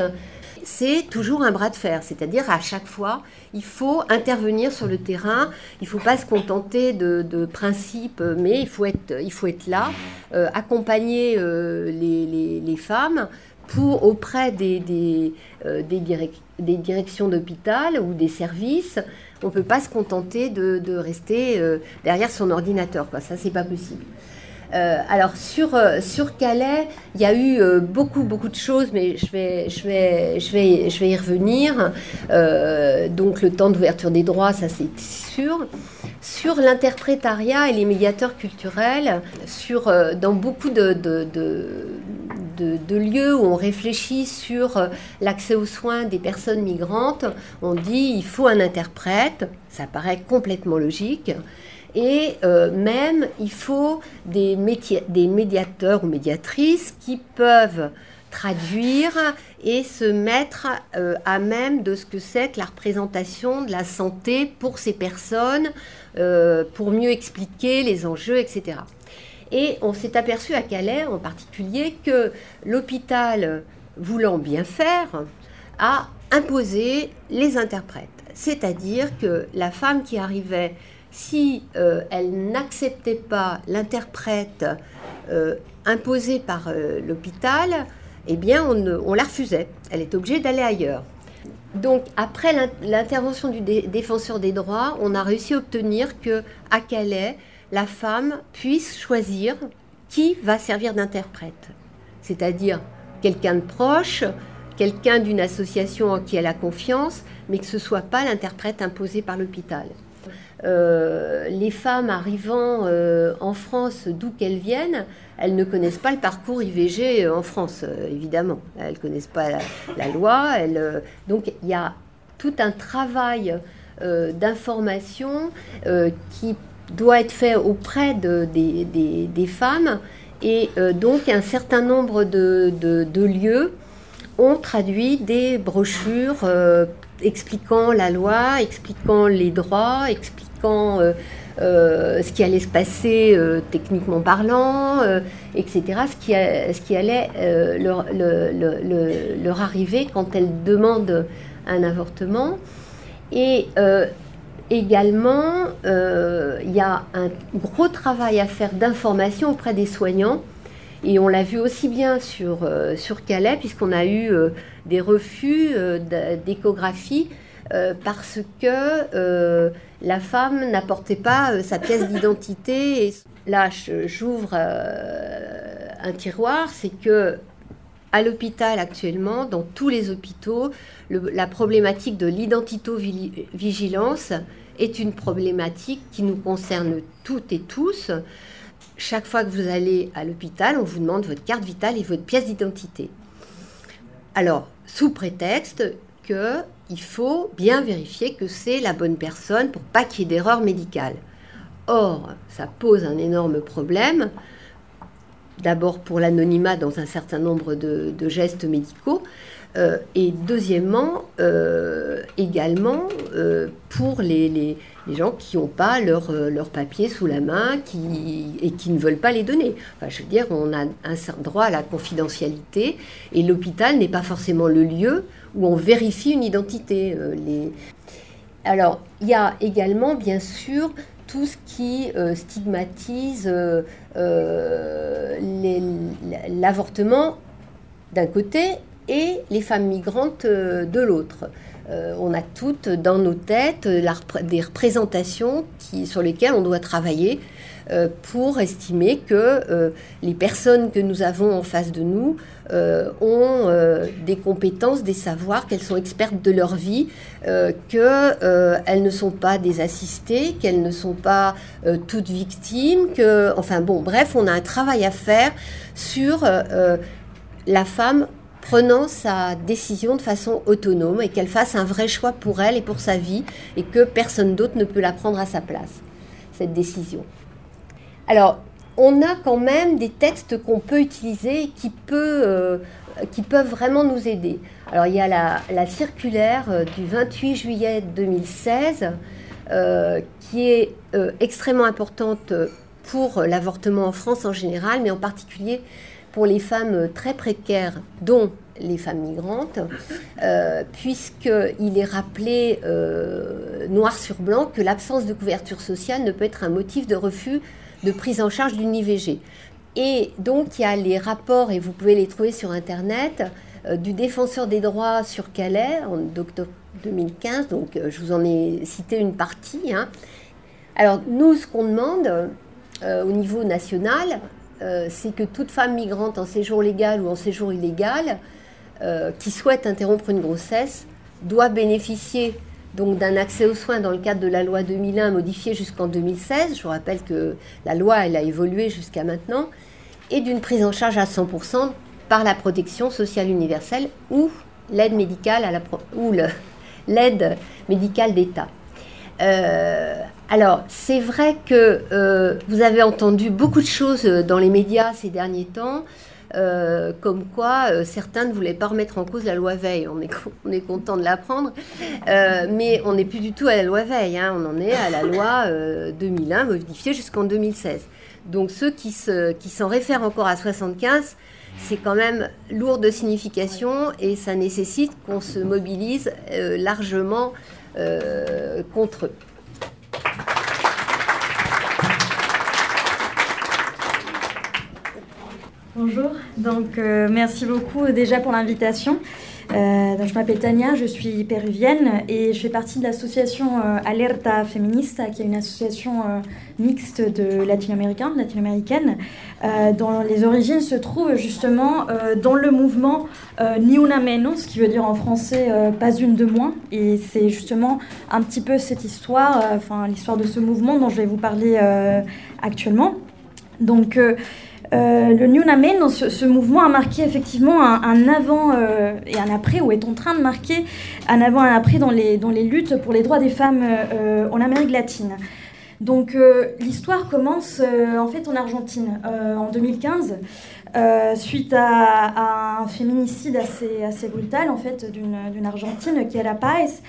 c'est toujours un bras de fer. C'est-à-dire, à chaque fois, il faut intervenir sur le terrain. Il ne faut pas se contenter de, principes, mais il faut être, il faut être là, euh, accompagner les, femmes pour, auprès des, directions d'hôpital ou des services. On ne peut pas se contenter de, rester derrière son ordinateur. Quoi. Ça, c'est pas possible. Euh, alors sur, euh, sur Calais, il y a eu euh, beaucoup beaucoup de choses, mais je vais, y revenir. donc le temps d'ouverture des droits, ça c'est sûr. Sur l'interprétariat et les médiateurs culturels, sur, dans beaucoup de, de, lieux où on réfléchit sur l'accès aux soins des personnes migrantes, on dit il faut un interprète, ça paraît complètement logique. Et euh, même, il faut des, médiateurs ou médiatrices qui peuvent traduire et se mettre euh, à même de ce que c'est que la représentation de la santé pour ces personnes, euh, pour mieux expliquer les enjeux, etc. Et on s'est aperçu à Calais en particulier que l'hôpital, voulant bien faire, a imposé les interprètes. C'est-à-dire que la femme qui arrivait si euh, elle n'acceptait pas l'interprète euh, imposé par euh, l'hôpital, eh bien on, la refusait. Elle était obligée d'aller ailleurs. Donc après l'intervention du défenseur des droits, on a réussi à obtenir que à Calais, la femme puisse choisir qui va servir d'interprète, c'est-à-dire quelqu'un de proche, quelqu'un d'une association en qui elle a confiance, mais que ce soit pas l'interprète imposé par l'hôpital. les femmes arrivant en France, d'où qu'elles viennent, elles ne connaissent pas le parcours IVG en France, évidemment. Elles ne connaissent pas la, loi. donc il y a tout un travail d'information qui doit être fait auprès des, femmes. Et donc un certain nombre de lieux ont traduit des brochures euh, expliquant la loi, expliquant les droits, expliquant euh, euh, ce qui allait se passer techniquement parlant, etc., ce qui, ce qui allait leur, leur, arriver quand elles demandent un avortement. Et également, il y a un gros travail à faire d'information auprès des soignants et on l'a vu aussi bien sur, euh, sur Calais, puisqu'on a eu euh, des refus euh, d'échographie parce que la femme n'apportait pas sa pièce d'identité. Et là, j'ouvre un tiroir, c'est que à l'hôpital actuellement, dans tous les hôpitaux, la problématique de l'identito-vigilance est une problématique qui nous concerne toutes et tous chaque fois que vous allez à l'hôpital, on vous demande votre carte vitale et votre pièce d'identité. Alors, sous prétexte qu'il faut bien vérifier que c'est la bonne personne pour pas qu'il y ait d'erreur médicale. Or, ça pose un énorme problème, d'abord pour l'anonymat dans un certain nombre de, gestes médicaux, euh, et deuxièmement, euh, également euh, pour les, les gens qui n'ont pas leur, leur papier sous la main qui, et qui ne veulent pas les donner. Enfin, je veux dire, on a un certain droit à la confidentialité et l'hôpital n'est pas forcément le lieu où on vérifie une identité. Les... Alors, il y a également, bien sûr, tout ce qui euh, stigmatise l'avortement d'un côté et les femmes migrantes de l'autre. Euh, on a toutes dans nos têtes des représentations sur lesquelles on doit travailler euh, pour estimer que euh, les personnes que nous avons en face de nous ont des compétences, des savoirs, qu'elles sont expertes de leur vie, qu'elles ne sont pas des assistées, qu'elles ne sont pas toutes victimes, que, enfin bon, bref, on a un travail à faire sur la femme prenant sa décision de façon autonome et qu'elle fasse un vrai choix pour elle et pour sa vie et que personne d'autre ne peut la prendre à sa place, cette décision. Alors, on a quand même des textes qu'on peut utiliser qui, euh, qui peuvent vraiment nous aider. Alors, il y a la, circulaire euh, du 28 juillet 2016 euh, qui est extrêmement importante pour l'avortement en France en général, mais en particulier pour les femmes très précaires, dont les femmes migrantes, euh, puisqu'il est rappelé noir sur blanc que l'absence de couverture sociale ne peut être un motif de refus de prise en charge d'une IVG. Et donc il y a les rapports, et vous pouvez les trouver sur Internet, euh, du défenseur des droits sur Calais en octobre 2015, donc je vous en ai cité une partie. Hein. Alors nous, ce qu'on demande au niveau national, euh, c'est que toute femme migrante en séjour légal ou en séjour illégal euh, qui souhaite interrompre une grossesse doit bénéficier donc d'un accès aux soins dans le cadre de la loi 2001 modifiée jusqu'en 2016. Je vous rappelle que la loi elle a évolué jusqu'à maintenant et d'une prise en charge à 100% par la protection sociale universelle ou l'aide médicale à la ou l'aide médicale d'État. Euh, alors, c'est vrai que euh, vous avez entendu beaucoup de choses dans les médias ces derniers temps, euh, comme quoi certains ne voulaient pas remettre en cause la loi Veil. On est, on est content de l'apprendre, mais on n'est plus du tout à la loi Veil. Hein. On en est à la loi 2001 modifiée jusqu'en 2016. Donc ceux qui s'en réfèrent encore à 75, c'est quand même lourd de signification et ça nécessite qu'on se mobilise largement contre eux. Bonjour, donc euh, merci beaucoup déjà pour l'invitation. je m'appelle Tania, je suis péruvienne et je fais partie de l'association Alerta Feminista, qui est une association mixte de latino-américains, latino-américaines, dont les origines se trouvent justement dans le mouvement Ni una menos, qui veut dire en français pas une de moins. Et c'est justement un petit peu cette histoire, enfin l'histoire de ce mouvement dont je vais vous parler actuellement. Donc, euh, euh, le New ce, mouvement a marqué effectivement un, avant euh, et un après, ou est en train de marquer un avant et un après dans les, dans les luttes pour les droits des femmes en Amérique latine. Donc l'histoire commence en fait en Argentine en 2015 suite à, un féminicide assez, brutal en fait d'une Argentine qui est La Paz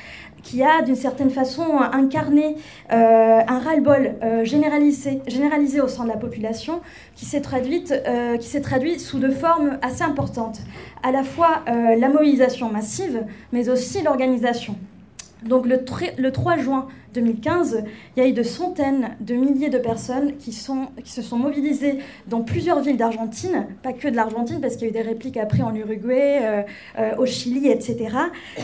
qui a d'une certaine façon incarné euh, un ras-le-bol euh, généralisé, au sein de la population qui s'est euh, qui s'est traduit sous deux formes assez importantes. À la fois la mobilisation massive, mais aussi l'organisation. Donc le, le 3 juin 2015, il y a eu de centaines de milliers de personnes qui se sont mobilisées dans plusieurs villes d'Argentine, pas que de l'Argentine, parce qu'il y a eu des répliques après en Uruguay, euh, euh, au Chili, etc.,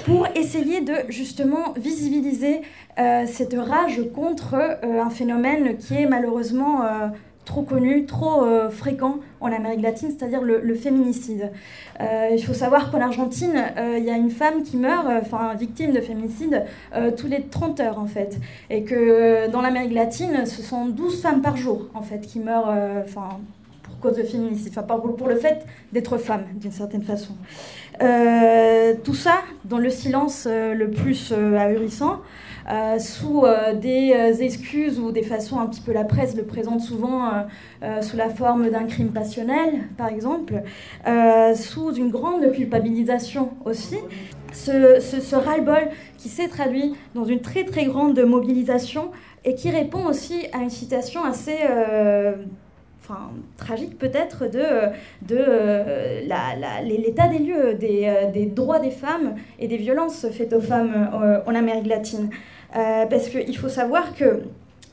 pour essayer de justement visibiliser euh, cette rage contre un phénomène qui est malheureusement trop connu, trop euh, fréquent en Amérique latine, c'est-à-dire le, féminicide. Euh, il faut savoir qu'en Argentine, euh, il y a une femme qui meurt, enfin victime de féminicide, tous les 30 heures en fait. Et que dans l'Amérique latine, ce sont 12 femmes par jour en fait qui meurent pour cause de féminicide, enfin pour, pour le fait d'être femme d'une certaine façon. tout ça dans le silence le plus ahurissant. Euh, sous euh, des euh, excuses ou des façons un petit peu la presse le présente souvent sous la forme d'un crime passionnel, par exemple, sous une grande culpabilisation aussi. Ce, ce, ras-le-bol qui s'est traduit dans une très très grande mobilisation et qui répond aussi à une citation assez enfin, tragique peut-être de, de l'état des lieux des, des, droits des femmes et des violences faites aux femmes en Amérique latine. Euh, parce qu'il faut savoir que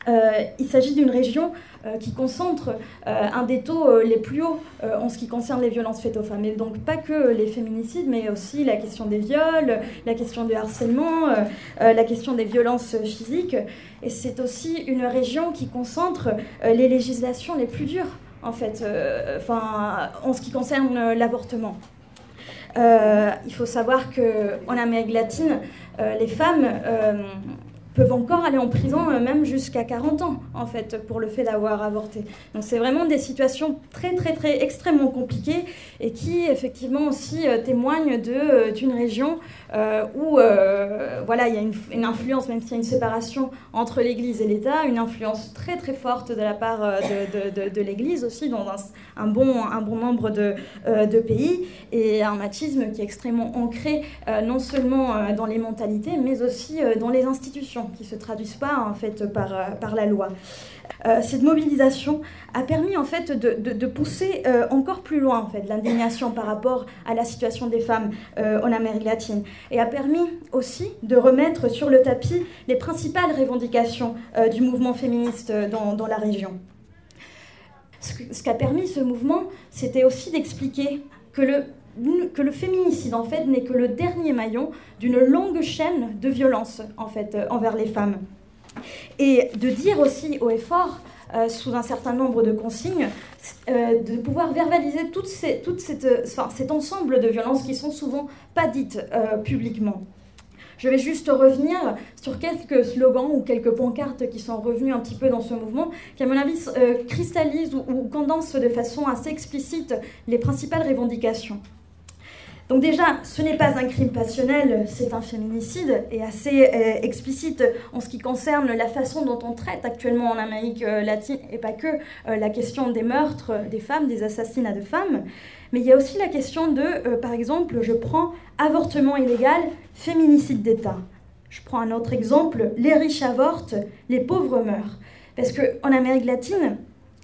euh, il s'agit d'une région euh, qui concentre un des taux les plus hauts en ce qui concerne les violences faites aux femmes. Et donc pas que les féminicides, mais aussi la question des viols, la question du harcèlement, la question des violences physiques. Et c'est aussi une région qui concentre les législations les plus dures, en fait, en ce qui concerne l'avortement. il faut savoir qu'en Amérique latine, les femmes peuvent encore aller en prison euh, même jusqu'à 40 ans en fait pour le fait d'avoir avorté. Donc c'est vraiment des situations très très très extrêmement compliquées et qui effectivement aussi euh, témoignent euh, d'une région où voilà il y a une, influence même s'il y a une séparation entre l'Église et l'État, une influence très très forte de la part de, l'Église aussi dans un, bon un bon nombre de, de pays et un machisme qui est extrêmement ancré non seulement dans les mentalités mais aussi dans les institutions qui ne se traduisent pas en fait par, euh, par la loi. Euh, cette mobilisation a permis en fait de, de, pousser euh, encore plus loin en fait l'indignation par rapport à la situation des femmes en Amérique latine et a permis aussi de remettre sur le tapis les principales revendications du mouvement féministe dans, dans la région. Ce qu'a permis ce mouvement, c'était aussi d'expliquer que le que le féminicide en fait n'est que le dernier maillon d'une longue chaîne de violence en fait euh, envers les femmes et de dire aussi haut et fort euh, sous un certain nombre de consignes, euh, de pouvoir verbaliser toute cette, cet ensemble de violences qui sont souvent pas dites publiquement. Je vais juste revenir sur quelques slogans ou quelques pancartes qui sont revenus un petit peu dans ce mouvement, qui à mon avis cristallisent ou, ou condensent de façon assez explicite les principales revendications. Donc déjà, ce n'est pas un crime passionnel, c'est un féminicide et assez euh, explicite en ce qui concerne la façon dont on traite actuellement en Amérique euh, latine et pas que euh, la question des meurtres des femmes, des assassinats de femmes. Mais il y a aussi la question de, par exemple, je prends avortement illégal, féminicide d'État. Je prends un autre exemple, les riches avortent, les pauvres meurent. Parce qu'en Amérique latine,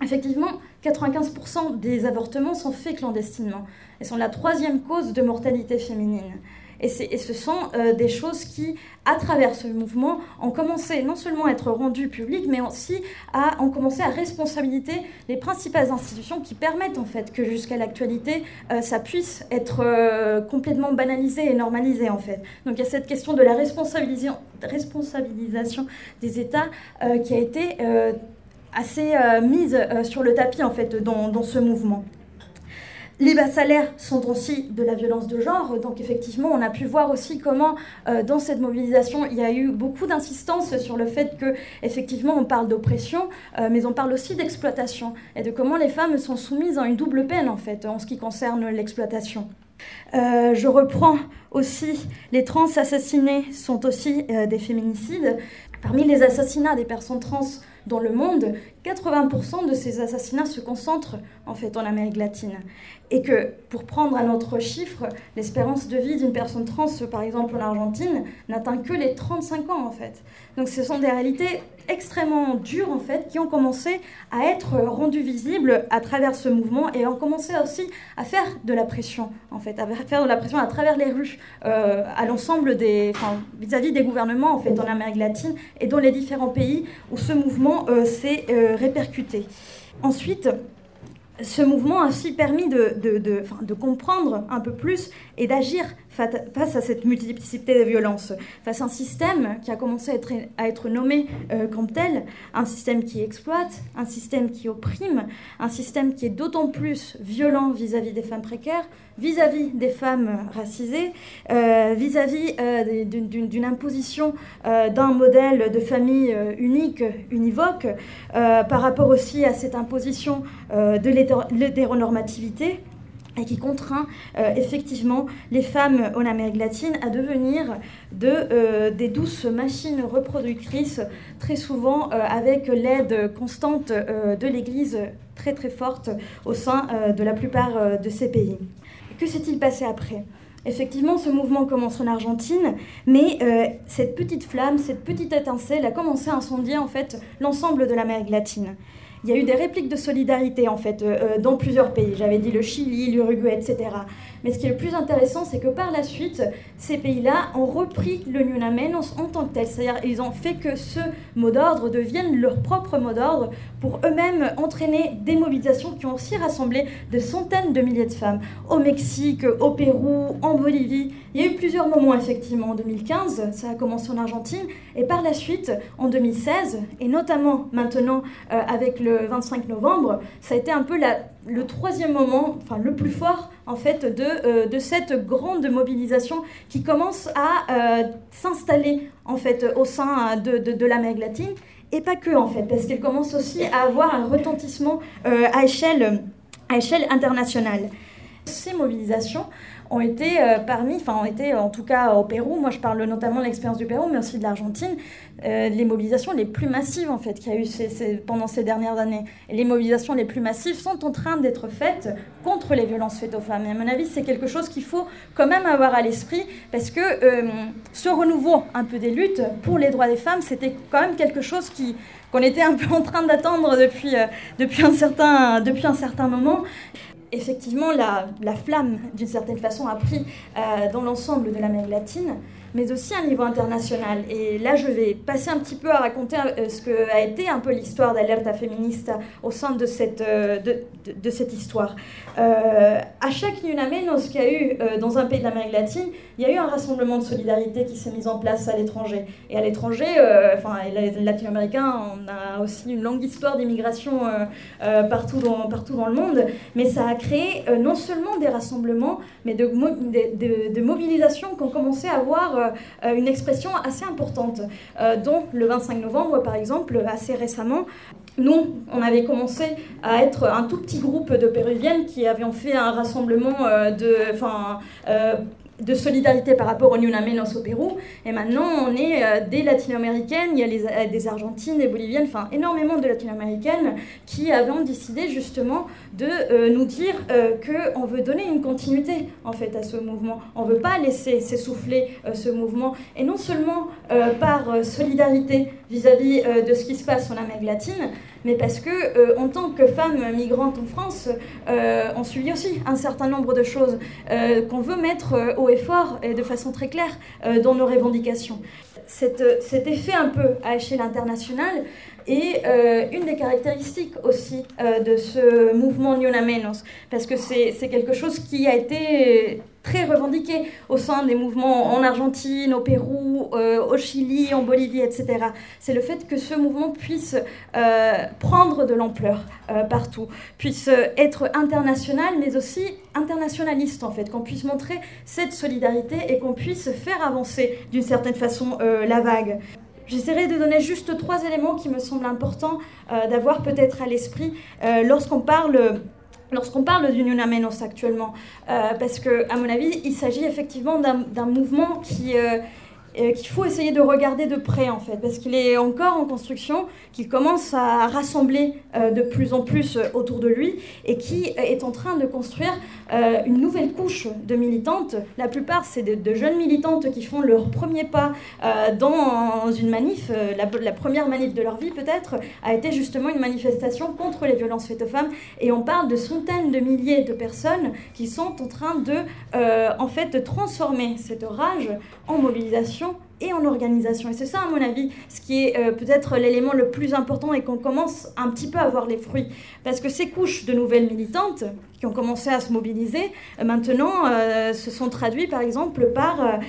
effectivement, 95% des avortements sont faits clandestinement et sont la troisième cause de mortalité féminine. Et, ce sont des choses qui, à travers ce mouvement, ont commencé non seulement à être rendues publiques, mais aussi à, ont commencé à responsabiliser les principales institutions qui permettent en fait que jusqu'à l'actualité, ça puisse être complètement banalisé et normalisé en fait. Donc il y a cette question de la responsabilisation des États qui a été assez euh, mise euh, sur le tapis en fait dans, ce mouvement. Les bas salaires sont aussi de la violence de genre, donc effectivement on a pu voir aussi comment euh, dans cette mobilisation il y a eu beaucoup d'insistance sur le fait que effectivement on parle d'oppression, mais on parle aussi d'exploitation et de comment les femmes sont soumises à une double peine en fait en ce qui concerne l'exploitation. je reprends aussi, les trans assassinés sont aussi des féminicides. Parmi les assassinats des personnes trans dans le monde, 80% de ces assassinats se concentrent en fait en Amérique latine. Et que pour prendre un autre chiffre, l'espérance de vie d'une personne trans, par exemple en Argentine, n'atteint que les 35 ans en fait. Donc ce sont des réalités extrêmement dures en fait qui ont commencé à être rendues visibles à travers ce mouvement et ont commencé aussi à faire de la pression en fait, à faire de la pression à travers les rues euh, à l'ensemble des, vis-à-vis des gouvernements en fait en Amérique latine et dans les différents pays où ce mouvement euh, s'est euh, répercuté. Ensuite, ce mouvement a aussi permis de, de, comprendre un peu plus et d'agir face à cette multiplicité de violences, face à un système qui a commencé à être, à être nommé euh, comme tel, un système qui exploite, un système qui opprime, un système qui est d'autant plus violent vis-à-vis des femmes précaires, vis-à-vis des femmes racisées, euh, vis-à-vis euh, d'une imposition d'un modèle de famille unique, univoque, par rapport aussi à cette imposition de l'hétéronormativité et qui contraint euh, effectivement les femmes en Amérique latine à devenir de, euh, des douces machines reproductrices, très souvent euh, avec l'aide constante de l'Église très très forte au sein de la plupart de ces pays. Que s'est-il passé après? Effectivement, ce mouvement commence en Argentine, mais cette petite flamme, cette petite étincelle a commencé à incendier en fait l'ensemble de l'Amérique latine il y a eu des répliques de solidarité en fait euh, euh, dans plusieurs pays. J'avais dit le Chili, l'Uruguay, etc. Mais ce qui est le plus intéressant, c'est que par la suite, ces pays-là ont repris le New en tant que tel. C'est-à-dire ils ont fait que ce mot d'ordre devienne leur propre mot d'ordre pour eux-mêmes entraîner des mobilisations qui ont aussi rassemblé de centaines de milliers de femmes au Mexique, au Pérou, en Bolivie. Il y a eu plusieurs moments effectivement en 2015, ça a commencé en Argentine, et par la suite en 2016, et notamment maintenant euh, avec le 25 novembre, ça a été un peu la, le troisième moment, enfin le plus fort en fait de, euh, de cette grande mobilisation qui commence à euh, s'installer en fait au sein de, de, de l'Amérique latine et pas que en fait, parce qu'elle commence aussi à avoir un retentissement euh, à, échelle, à échelle internationale. Ces mobilisations ont été euh, parmi, enfin ont été en tout cas au Pérou, moi je parle notamment de l'expérience du Pérou, mais aussi de l'Argentine, euh, les mobilisations les plus massives en fait qu'il y a eu pendant ces dernières années. Les mobilisations les plus massives sont en train d'être faites contre les violences faites aux femmes. Et à mon avis, c'est quelque chose qu'il faut quand même avoir à l'esprit, parce que euh, ce renouveau un peu des luttes pour les droits des femmes, c'était quand même quelque chose qu'on était un peu en train d'attendre depuis, depuis, depuis un certain moment effectivement, la, flamme, d'une certaine façon, a pris euh, dans l'ensemble de l'Amérique latine, mais aussi un niveau international. Et là, je vais passer un petit peu à raconter euh, ce que a été un peu l'histoire d'Alerta Feminista au sein de cette, euh, de, cette histoire. à chaque Menos qu'il y a eu dans un pays de l'Amérique latine, il y a eu un rassemblement de solidarité qui s'est mis en place à l'étranger. Et à l'étranger, enfin, les latino-américains, on a aussi une longue histoire d'immigration partout, dans, partout dans le monde, mais ça a créé euh, non seulement des rassemblements, mais de, de, mobilisations qui ont commencé à euh, euh, une expression assez importante, dont le 25 novembre, par exemple, assez récemment, nous, on avait commencé à être un tout petit groupe de Péruviennes qui avions fait un rassemblement de, enfin, de solidarité par rapport au Menos au Pérou. Et maintenant, on est euh, des latino-américaines, il y a euh, des argentines, des boliviennes, enfin énormément de latino-américaines qui avaient décidé justement de euh, nous dire qu'on veut donner une continuité en fait à ce mouvement. On ne veut pas laisser s'essouffler ce mouvement. Et non seulement par solidarité vis-à-vis -vis de ce qui se passe en Amérique latine, mais parce que en tant que femme migrante en France, on subit aussi un certain nombre de choses qu'on veut mettre haut et fort et de façon très claire dans nos revendications. cet effet un peu à échelle internationale et une des caractéristiques aussi de ce mouvement Ni Menos, parce que c'est quelque chose qui a été très revendiqué au sein des mouvements en Argentine, au Pérou, euh, au Chili, en Bolivie, etc. C'est le fait que ce mouvement puisse euh, prendre de l'ampleur euh, partout, puisse être international, mais aussi internationaliste en fait, qu'on puisse montrer cette solidarité et qu'on puisse faire avancer d'une certaine façon la vague. J'essaierai de donner juste trois éléments qui me semblent importants d'avoir peut-être à l'esprit lorsqu'on parle lorsqu'on parle du Menos actuellement, euh, parce que, à mon avis, il s'agit effectivement d'un mouvement qui, euh, qu'il faut essayer de regarder de près en fait, parce qu'il est encore en construction, qu'il commence à rassembler euh, de plus en plus autour de lui et qui est en train de construire euh, une nouvelle couche de militantes. La plupart, c'est de, jeunes militantes qui font leur premier pas euh, dans une manif. La, première manif de leur vie peut-être a été justement une manifestation contre les violences faites aux femmes et on parle de centaines de milliers de personnes qui sont en train de en fait transformer cette rage en mobilisation et en organisation. Et c'est ça, à mon avis, ce qui est euh, peut-être l'élément le plus important et qu'on commence un petit peu à voir les fruits. Parce que ces couches de nouvelles militantes qui ont commencé à se mobiliser, euh, maintenant, euh, se sont traduits, par exemple, par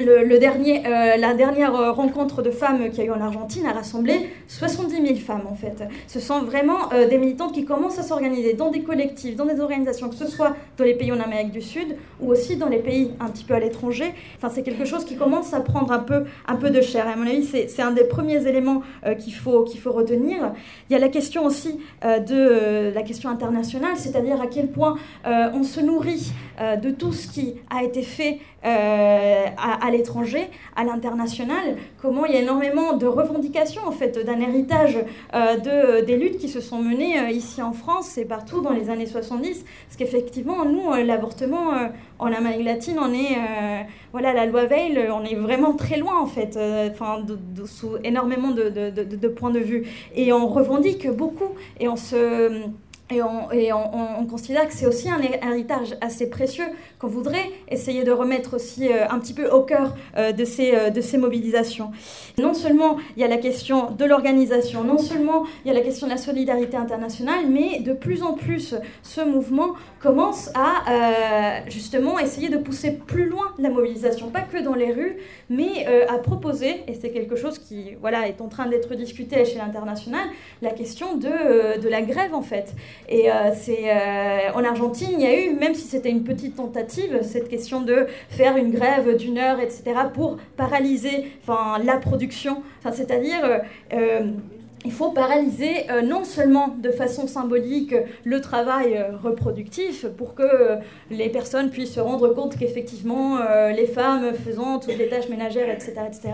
le, dernier, euh, la dernière euh, rencontre de femmes qu'il y a eu en Argentine a rassemblé 70 000 femmes en fait. Ce sont vraiment euh, des militantes qui commencent à s'organiser dans des collectifs, dans des organisations, que ce soit dans les pays en Amérique du Sud ou aussi dans les pays un petit peu à l'étranger. Enfin, c'est quelque chose qui commence à prendre un peu, un peu de chair. À mon avis, c'est un des premiers éléments qu'il faut, qu'il faut retenir. Il y a la question aussi de la question internationale, c'est-à-dire à quel point on se nourrit de tout ce qui a été fait euh, à, l'étranger, à l'international, comment il y a énormément de revendications en fait d'un héritage euh, de, des luttes qui se sont menées euh, ici en France et partout dans les années 70, parce qu'effectivement nous l'avortement en Amérique latine on est voilà la loi Veil on est vraiment très loin en fait, enfin sous énormément de, de, de points de vue. Et on revendique beaucoup et on se et, on, considère que c'est aussi un héritage assez précieux qu'on voudrait essayer de remettre aussi euh, un petit peu au cœur euh, de, ces, euh, de ces mobilisations. Non seulement il y a la question de l'organisation, non seulement il y a la question de la solidarité internationale, mais de plus en plus ce mouvement commence à justement essayer de pousser plus loin la mobilisation, pas que dans les rues, mais à proposer, et c'est quelque chose qui voilà, est en train d'être discuté à l'échelle internationale, la question de, de la grève en fait. Et euh, c'est euh, en Argentine, il y a eu, même si c'était une petite tentative, cette question de faire une grève d'une heure, etc., pour paralyser enfin, la production. Enfin, c'est-à-dire euh, il faut paralyser non seulement de façon symbolique le travail reproductif pour que les personnes puissent se rendre compte qu'effectivement les femmes faisant toutes les tâches ménagères, etc., etc.,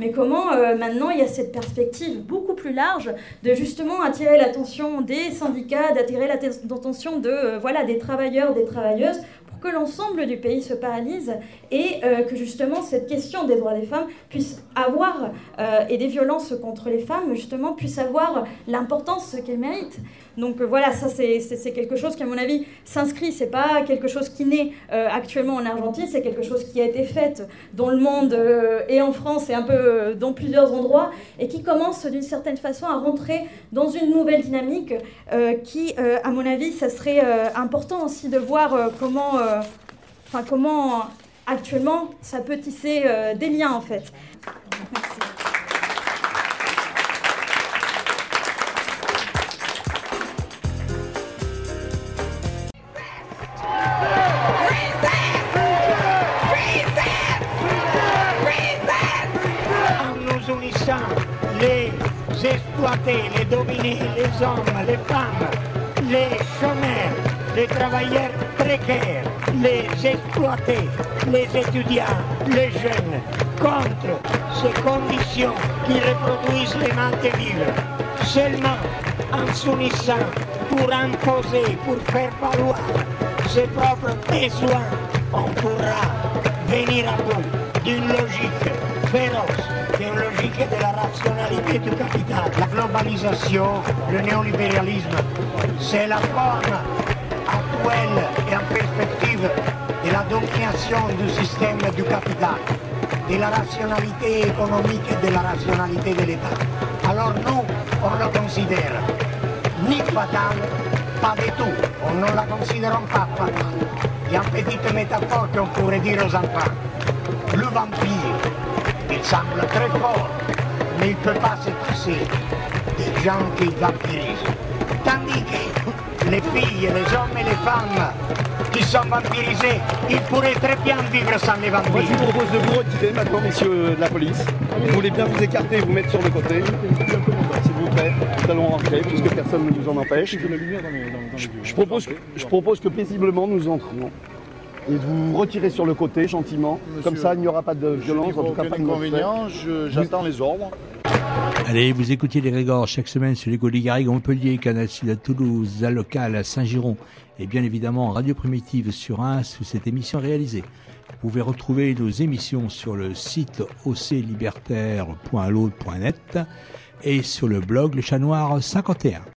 mais comment euh, maintenant il y a cette perspective beaucoup plus large de justement attirer l'attention des syndicats, d'attirer l'attention de euh, voilà des travailleurs, des travailleuses que l'ensemble du pays se paralyse et euh, que justement cette question des droits des femmes puisse avoir, et des violences contre les femmes, justement, puisse avoir l'importance qu'elles méritent. Donc euh, voilà, ça c'est quelque chose qui, à mon avis, s'inscrit. C'est pas quelque chose qui naît euh, actuellement en Argentine, c'est quelque chose qui a été fait dans le monde euh, et en France et un peu dans plusieurs endroits et qui commence d'une certaine façon à rentrer dans une nouvelle dynamique qui, à mon avis, ça serait important aussi de voir comment, enfin comment actuellement ça peut tisser des liens en fait. Merci. Les dominés, les hommes, les femmes, les chômeurs, les travailleurs précaires, les exploités, les étudiants, les jeunes, contre ces conditions qui reproduisent les mal de vivre. Seulement en s'unissant pour imposer, pour faire valoir ses propres besoins, on pourra venir à bout d'une logique féroce, logique de la rationalité du capital. La globalisation, le néolibéralisme, c'est la forme actuelle et en perspective de la domination du système du capital, de la rationalité économique et de la rationalité de l'État. Alors le considère ni fatal, pas du tout. On ne la considère pas fatale. A une petite métaphore qu'on pourrait dire aux enfants. Le vampire, semble très fort, mais il ne peut pas se passer des gens qui vampirisent. Tandis que les filles, les hommes et les femmes qui sont vampirisés, ils pourraient très bien vivre sans les vampires. Moi, je vous propose de vous retirer maintenant, messieurs de la police. Vous voulez bien vous écarter et vous mettre sur le côté. S'il vous plaît, nous allons rentrer puisque personne ne nous en empêche. Je, je propose, que- je propose que paisiblement nous entrions. Et de vous retirer sur le côté gentiment. Comme ça, il n'y aura pas de violence, en tout cas pas de inconvénient, j'attends les ordres. Allez, vous écoutez les Régors chaque semaine sur les Gaulies-Garrigues à Montpellier, Canal Sud à Toulouse, à Local à Saint-Giron et bien évidemment en Radio Primitive sur Reims où cette émission est réalisée. Vous pouvez retrouver nos émissions sur le site oclibertaire.l'aude.net et sur le blog Le Chat Noir 51.